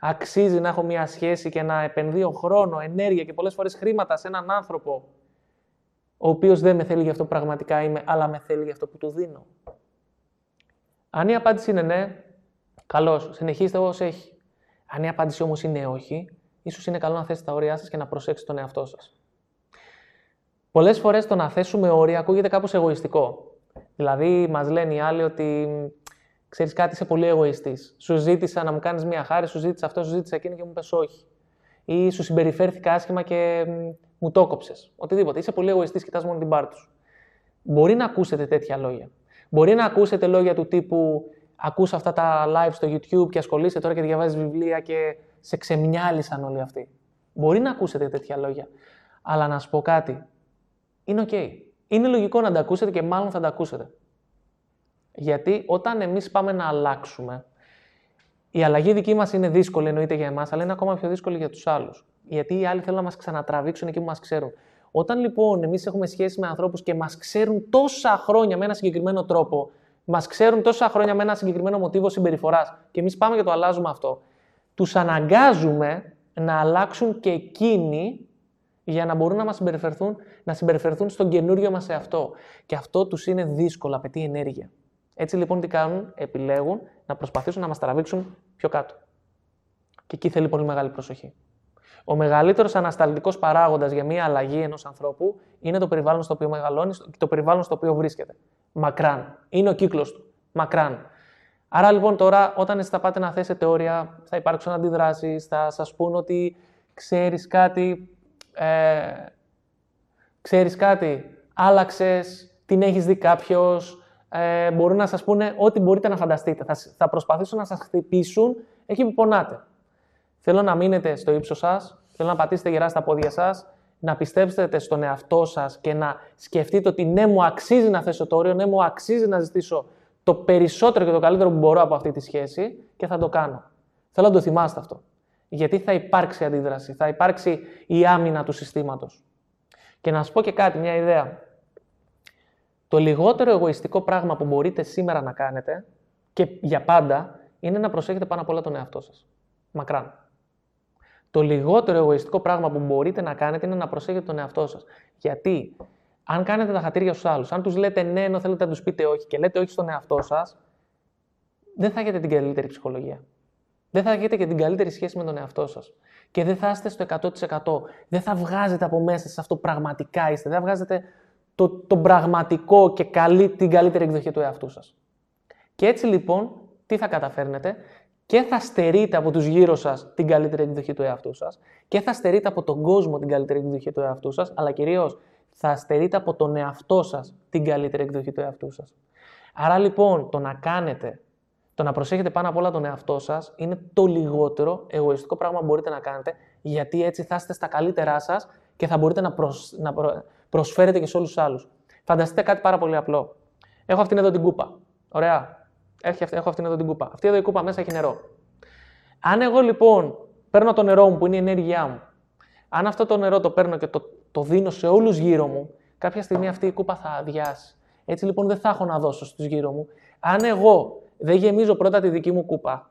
Αξίζει να έχω μία σχέση και να επενδύω χρόνο, ενέργεια και πολλές φορές χρήματα σε έναν άνθρωπο ο οποίος δεν με θέλει για αυτό που πραγματικά είμαι, αλλά με θέλει για αυτό που του δίνω. Αν η απάντηση είναι ναι, καλώς, συνεχίστε όσο έχει. Αν η απάντηση όμως είναι όχι, ίσως είναι καλό να θέσετε τα όρια σας και να προσέξετε τον εαυτό σας. Πολλές φορές το να θέσουμε όρια ακούγεται κάπως εγωιστικό. Δηλαδή, μας λένε οι άλλοι ότι ξέρεις κάτι, είσαι πολύ εγωιστής. Σου ζήτησα να μου κάνεις μια χάρη, σου ζήτησα αυτό, σου ζήτησα εκείνο και μου πες όχι. Ή σου συμπεριφέρθηκα άσχημα και μου το κόψε. Οτιδήποτε. Είσαι πολύ εγωιστής, κοιτάς μόνο την πάρτη σου. Μπορεί να ακούσετε τέτοια λόγια. Μπορεί να ακούσετε λόγια του τύπου Ακούς αυτά τα live στο YouTube και ασχολείσαι τώρα και διαβάζεις βιβλία και σε ξεμυάλισαν όλοι αυτοί. Μπορεί να ακούσετε τέτοια λόγια. Αλλά να σου πω κάτι. Είναι οκ. Είναι λογικό να τα ακούσετε και μάλλον θα τα ακούσετε. Γιατί όταν εμείς πάμε να αλλάξουμε, η αλλαγή δική μας είναι δύσκολη εννοείται για εμάς, αλλά είναι ακόμα πιο δύσκολη για τους άλλους γιατί οι άλλοι θέλουν να μας ξανατραβήξουν εκεί που μας ξέρουν. Όταν λοιπόν εμείς έχουμε σχέση με ανθρώπους και μας ξέρουν τόσα χρόνια με ένα συγκεκριμένο τρόπο, μας ξέρουν τόσα χρόνια με ένα συγκεκριμένο μοτίβο συμπεριφοράς και εμείς πάμε και το αλλάζουμε αυτό, τους αναγκάζουμε να αλλάξουν και εκείνοι για να μπορούν να μας συμπεριφερθούν, να συμπεριφερθούν στον καινούριο μας εαυτό. Και αυτό τους είναι δύσκολο, απαιτεί ενέργεια. Έτσι λοιπόν τι κάνουν, επιλέγουν να προσπαθήσουν να μας τραβήξουν πιο κάτω. Και εκεί θέλει πολύ μεγάλη προσοχή. Ο μεγαλύτερος ανασταλτικός παράγοντας για μια αλλαγή ενός ανθρώπου είναι το περιβάλλον στο οποίο μεγαλώνεις και το περιβάλλον στο οποίο βρίσκεται. Μακράν. Είναι ο κύκλος του. Μακράν. Άρα λοιπόν τώρα, όταν εσείς θα πάτε να θέσετε όρια, θα υπάρξουν αντιδράσεις, θα σας πούν ότι ξέρεις κάτι. Ε, ξέρεις κάτι, άλλαξες, την έχεις δει κάποιος. Ε, μπορούν να σας πούνε ό,τι μπορείτε να φανταστείτε. Θα, θα προσπαθήσουν να σας χτυπήσουν εκεί που πονάτε. Θέλω να μείνετε στο ύψος σας, θέλω να πατήσετε γερά στα πόδια σας, να πιστέψετε στον εαυτό σας και να σκεφτείτε ότι ναι, μου αξίζει να θέσω το όριο, ναι, μου αξίζει να ζητήσω το περισσότερο και το καλύτερο που μπορώ από αυτή τη σχέση και θα το κάνω. Θέλω να το θυμάστε αυτό. Γιατί θα υπάρξει αντίδραση, θα υπάρξει η άμυνα του συστήματος. Και να σας πω και κάτι, μια ιδέα. Το λιγότερο εγωιστικό πράγμα που μπορείτε σήμερα να κάνετε και για πάντα είναι να προσέχετε πάνω απ' όλα τον εαυτό σας. Μακράν. Το λιγότερο εγωιστικό πράγμα που μπορείτε να κάνετε είναι να προσέχετε τον εαυτό σας. Γιατί αν κάνετε τα χατήρια στους άλλους, αν τους λέτε ναι, ενώ θέλετε να τους πείτε όχι και λέτε όχι στον εαυτό σας, δεν θα έχετε την καλύτερη ψυχολογία. Δεν θα έχετε και την καλύτερη σχέση με τον εαυτό σας. Και δεν θα είστε στο 100%. Δεν θα βγάζετε από μέσα σας αυτό που πραγματικά είστε. Δεν θα βγάζετε το, το πραγματικό και καλή, την καλύτερη εκδοχή του εαυτού σας. Και έτσι λοιπόν, τι θα καταφέρνετε, και θα στερείτε από τους γύρω σας την καλύτερη εκδοχή του εαυτού σας και θα στερείτε από τον κόσμο την καλύτερη εκδοχή του εαυτού σας, αλλά κυρίως θα στερείτε από τον εαυτό σας την καλύτερη εκδοχή του εαυτού σας. Άρα λοιπόν το να κάνετε, το να προσέχετε πάνω απ' όλα τον εαυτό σας είναι το λιγότερο εγωιστικό πράγμα που μπορείτε να κάνετε γιατί έτσι θα είστε στα καλύτερά σας και θα μπορείτε να, να προσφέρετε και σε όλους τους άλλους. Φανταστείτε κάτι πάρα πολύ απλό. Έχω αυτήν εδώ την κούπα. Ωραία. Έχει, έχω αυτήν εδώ την κούπα. Αυτή εδώ η κούπα μέσα έχει νερό. Αν εγώ λοιπόν παίρνω το νερό μου που είναι η ενέργειά μου, αν αυτό το νερό το παίρνω και το, το δίνω σε όλους γύρω μου, κάποια στιγμή αυτή η κούπα θα αδειάσει. Έτσι λοιπόν δεν θα έχω να δώσω στους γύρω μου. Αν εγώ δεν γεμίζω πρώτα τη δική μου κούπα,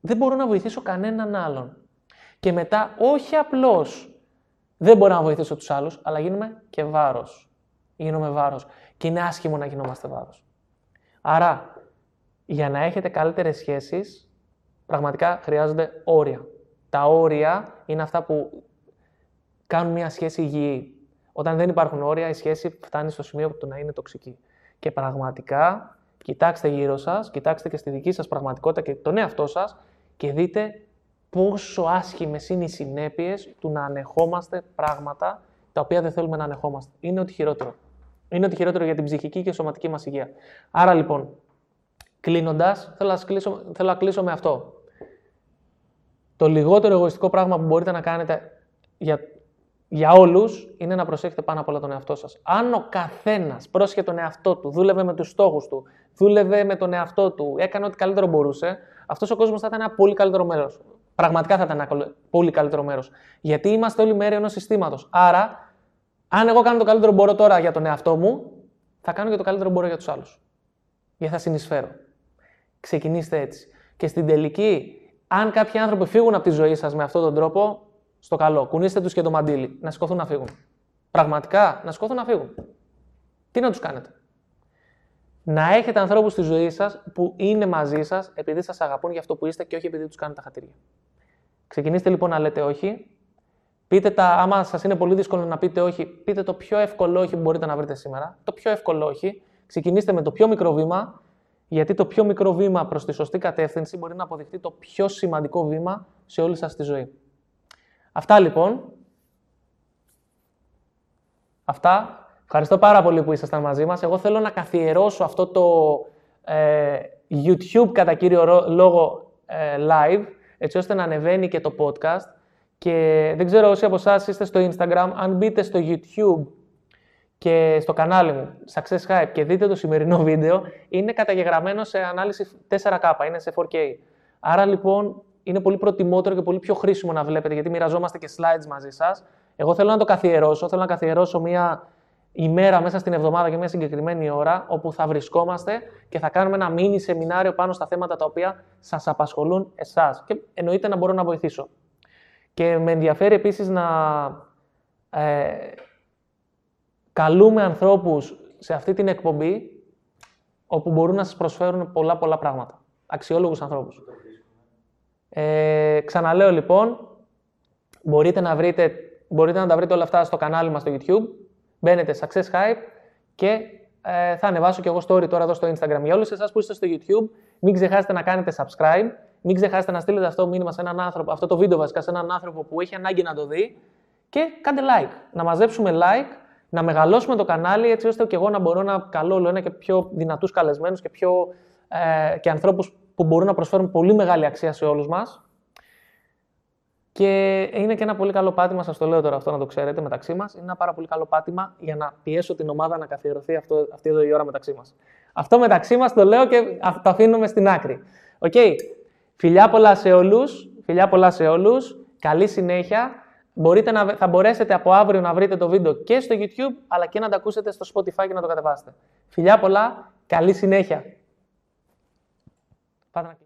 δεν μπορώ να βοηθήσω κανέναν άλλον. Και μετά, όχι απλώς δεν μπορώ να βοηθήσω τους άλλους, αλλά γίνομαι και βάρος. Γίνομαι βάρος. Και είναι άσχημο να γινόμαστε βάρος. Άρα, για να έχετε καλύτερες σχέσεις, πραγματικά χρειάζονται όρια. Τα όρια είναι αυτά που κάνουν μια σχέση υγιή. Όταν δεν υπάρχουν όρια, η σχέση φτάνει στο σημείο που να είναι τοξική. Και πραγματικά, κοιτάξτε γύρω σας, κοιτάξτε και στη δική σας πραγματικότητα και τον εαυτό σας και δείτε πόσο άσχημες είναι οι συνέπειες του να ανεχόμαστε πράγματα τα οποία δεν θέλουμε να ανεχόμαστε. Είναι ότι χειρότερο. Είναι ότι χειρότερο για την ψυχική και σωματική μας υγεία. Άρα λοιπόν, κλείνοντας, θέλω, να κλείσω, θέλω να κλείσω με αυτό. Το λιγότερο εγωιστικό πράγμα που μπορείτε να κάνετε για, για όλους είναι να προσέχετε πάνω απ' όλα τον εαυτό σας. Αν ο καθένας πρόσχε τον εαυτό του, δούλευε με τους στόχους του, δούλευε με τον εαυτό του, έκανε ό,τι καλύτερο μπορούσε, αυτός ο κόσμος θα ήταν ένα πολύ καλύτερο μέρος. Πραγματικά θα ήταν ένα πολύ καλύτερο μέρος. Γιατί είμαστε όλοι μέρη ενός συστήματος. Άρα, αν εγώ κάνω το καλύτερο μπορώ τώρα για τον εαυτό μου, θα κάνω και το καλύτερο μπορώ για τους άλλους. Γιατί θα συνεισφέρω. Ξεκινήστε έτσι. Και στην τελική, αν κάποιοι άνθρωποι φύγουν από τη ζωή σας με αυτόν τον τρόπο, στο καλό. Κουνήστε τους και το μαντίλι. Να σηκωθούν να φύγουν. Πραγματικά, να σηκωθούν να φύγουν. Τι να τους κάνετε; Να έχετε ανθρώπους στη ζωή σας που είναι μαζί σας επειδή σας αγαπούν για αυτό που είστε και όχι επειδή τους κάνετε χατήρια. Ξεκινήστε λοιπόν να λέτε όχι. Πείτε τα, άμα σας είναι πολύ δύσκολο να πείτε όχι, πείτε το πιο εύκολο όχι που μπορείτε να βρείτε σήμερα. Το πιο εύκολο όχι. Ξεκινήστε με το πιο μικρό βήμα, γιατί το πιο μικρό βήμα προς τη σωστή κατεύθυνση μπορεί να αποδειχτεί το πιο σημαντικό βήμα σε όλη σας τη ζωή. Αυτά λοιπόν. Αυτά. Ευχαριστώ πάρα πολύ που ήσασταν μαζί μας. Εγώ θέλω να καθιερώσω αυτό το ε, YouTube κατά κύριο λόγο ε, live, έτσι ώστε να ανεβαίνει και το podcast. Και δεν ξέρω όσοι από εσάς είστε στο Instagram, αν μπείτε στο YouTube και στο κανάλι μου, Success Hype, και δείτε το σημερινό βίντεο, είναι καταγεγραμμένο σε ανάλυση 4K, είναι σε 4K. Άρα λοιπόν είναι πολύ προτιμότερο και πολύ πιο χρήσιμο να βλέπετε, γιατί μοιραζόμαστε και slides μαζί σας. Εγώ θέλω να το καθιερώσω, θέλω να καθιερώσω μια ημέρα μέσα στην εβδομάδα και μια συγκεκριμένη ώρα, όπου θα βρισκόμαστε και θα κάνουμε ένα μίνι σεμινάριο πάνω στα θέματα τα οποία σας απασχολούν εσάς. Και εννοείται να μπορώ να βοηθήσω. Και με ενδιαφέρει επίσης να ε, καλούμε ανθρώπους σε αυτή την εκπομπή όπου μπορούν να σας προσφέρουν πολλά πολλά πράγματα. Αξιόλογους ανθρώπους. Ε, ξαναλέω λοιπόν, μπορείτε να, βρείτε, μπορείτε να τα βρείτε όλα αυτά στο κανάλι μας στο YouTube. Μπαίνετε Success Hype και ε, θα ανεβάσω και εγώ story τώρα εδώ στο Instagram. Για όλους εσάς που είστε στο YouTube, μην ξεχάσετε να κάνετε subscribe, μην ξεχάσετε να στείλετε αυτό το μήνυμα σε έναν άνθρωπο, αυτό το βίντεο βασικά σε έναν άνθρωπο που έχει ανάγκη να το δει και κάντε like. Να μαζέψουμε like, να μεγαλώσουμε το κανάλι έτσι ώστε και εγώ να μπορώ να καλώ όλο ένα και πιο δυνατούς καλεσμένους και, πιο, ε, και ανθρώπους που μπορούν να προσφέρουν πολύ μεγάλη αξία σε όλους μας. Και είναι και ένα πολύ καλό πάτημα, σας το λέω τώρα αυτό να το ξέρετε μεταξύ μας. Είναι ένα πάρα πολύ καλό πάτημα για να πιέσω την ομάδα να καθιερωθεί αυτό, αυτή εδώ η ώρα μεταξύ μας. Αυτό μεταξύ μας το λέω και το αφήνουμε στην άκρη. Ok. Okay. Φιλιά πολλά σε όλους. Φιλιά πολλά σε όλους. Καλή συνέχεια. Μπορείτε να, θα μπορέσετε από αύριο να βρείτε το βίντεο και στο YouTube, αλλά και να το ακούσετε στο Spotify και να το κατεβάσετε. Φιλιά πολλά. Καλή συνέχεια. Πάτε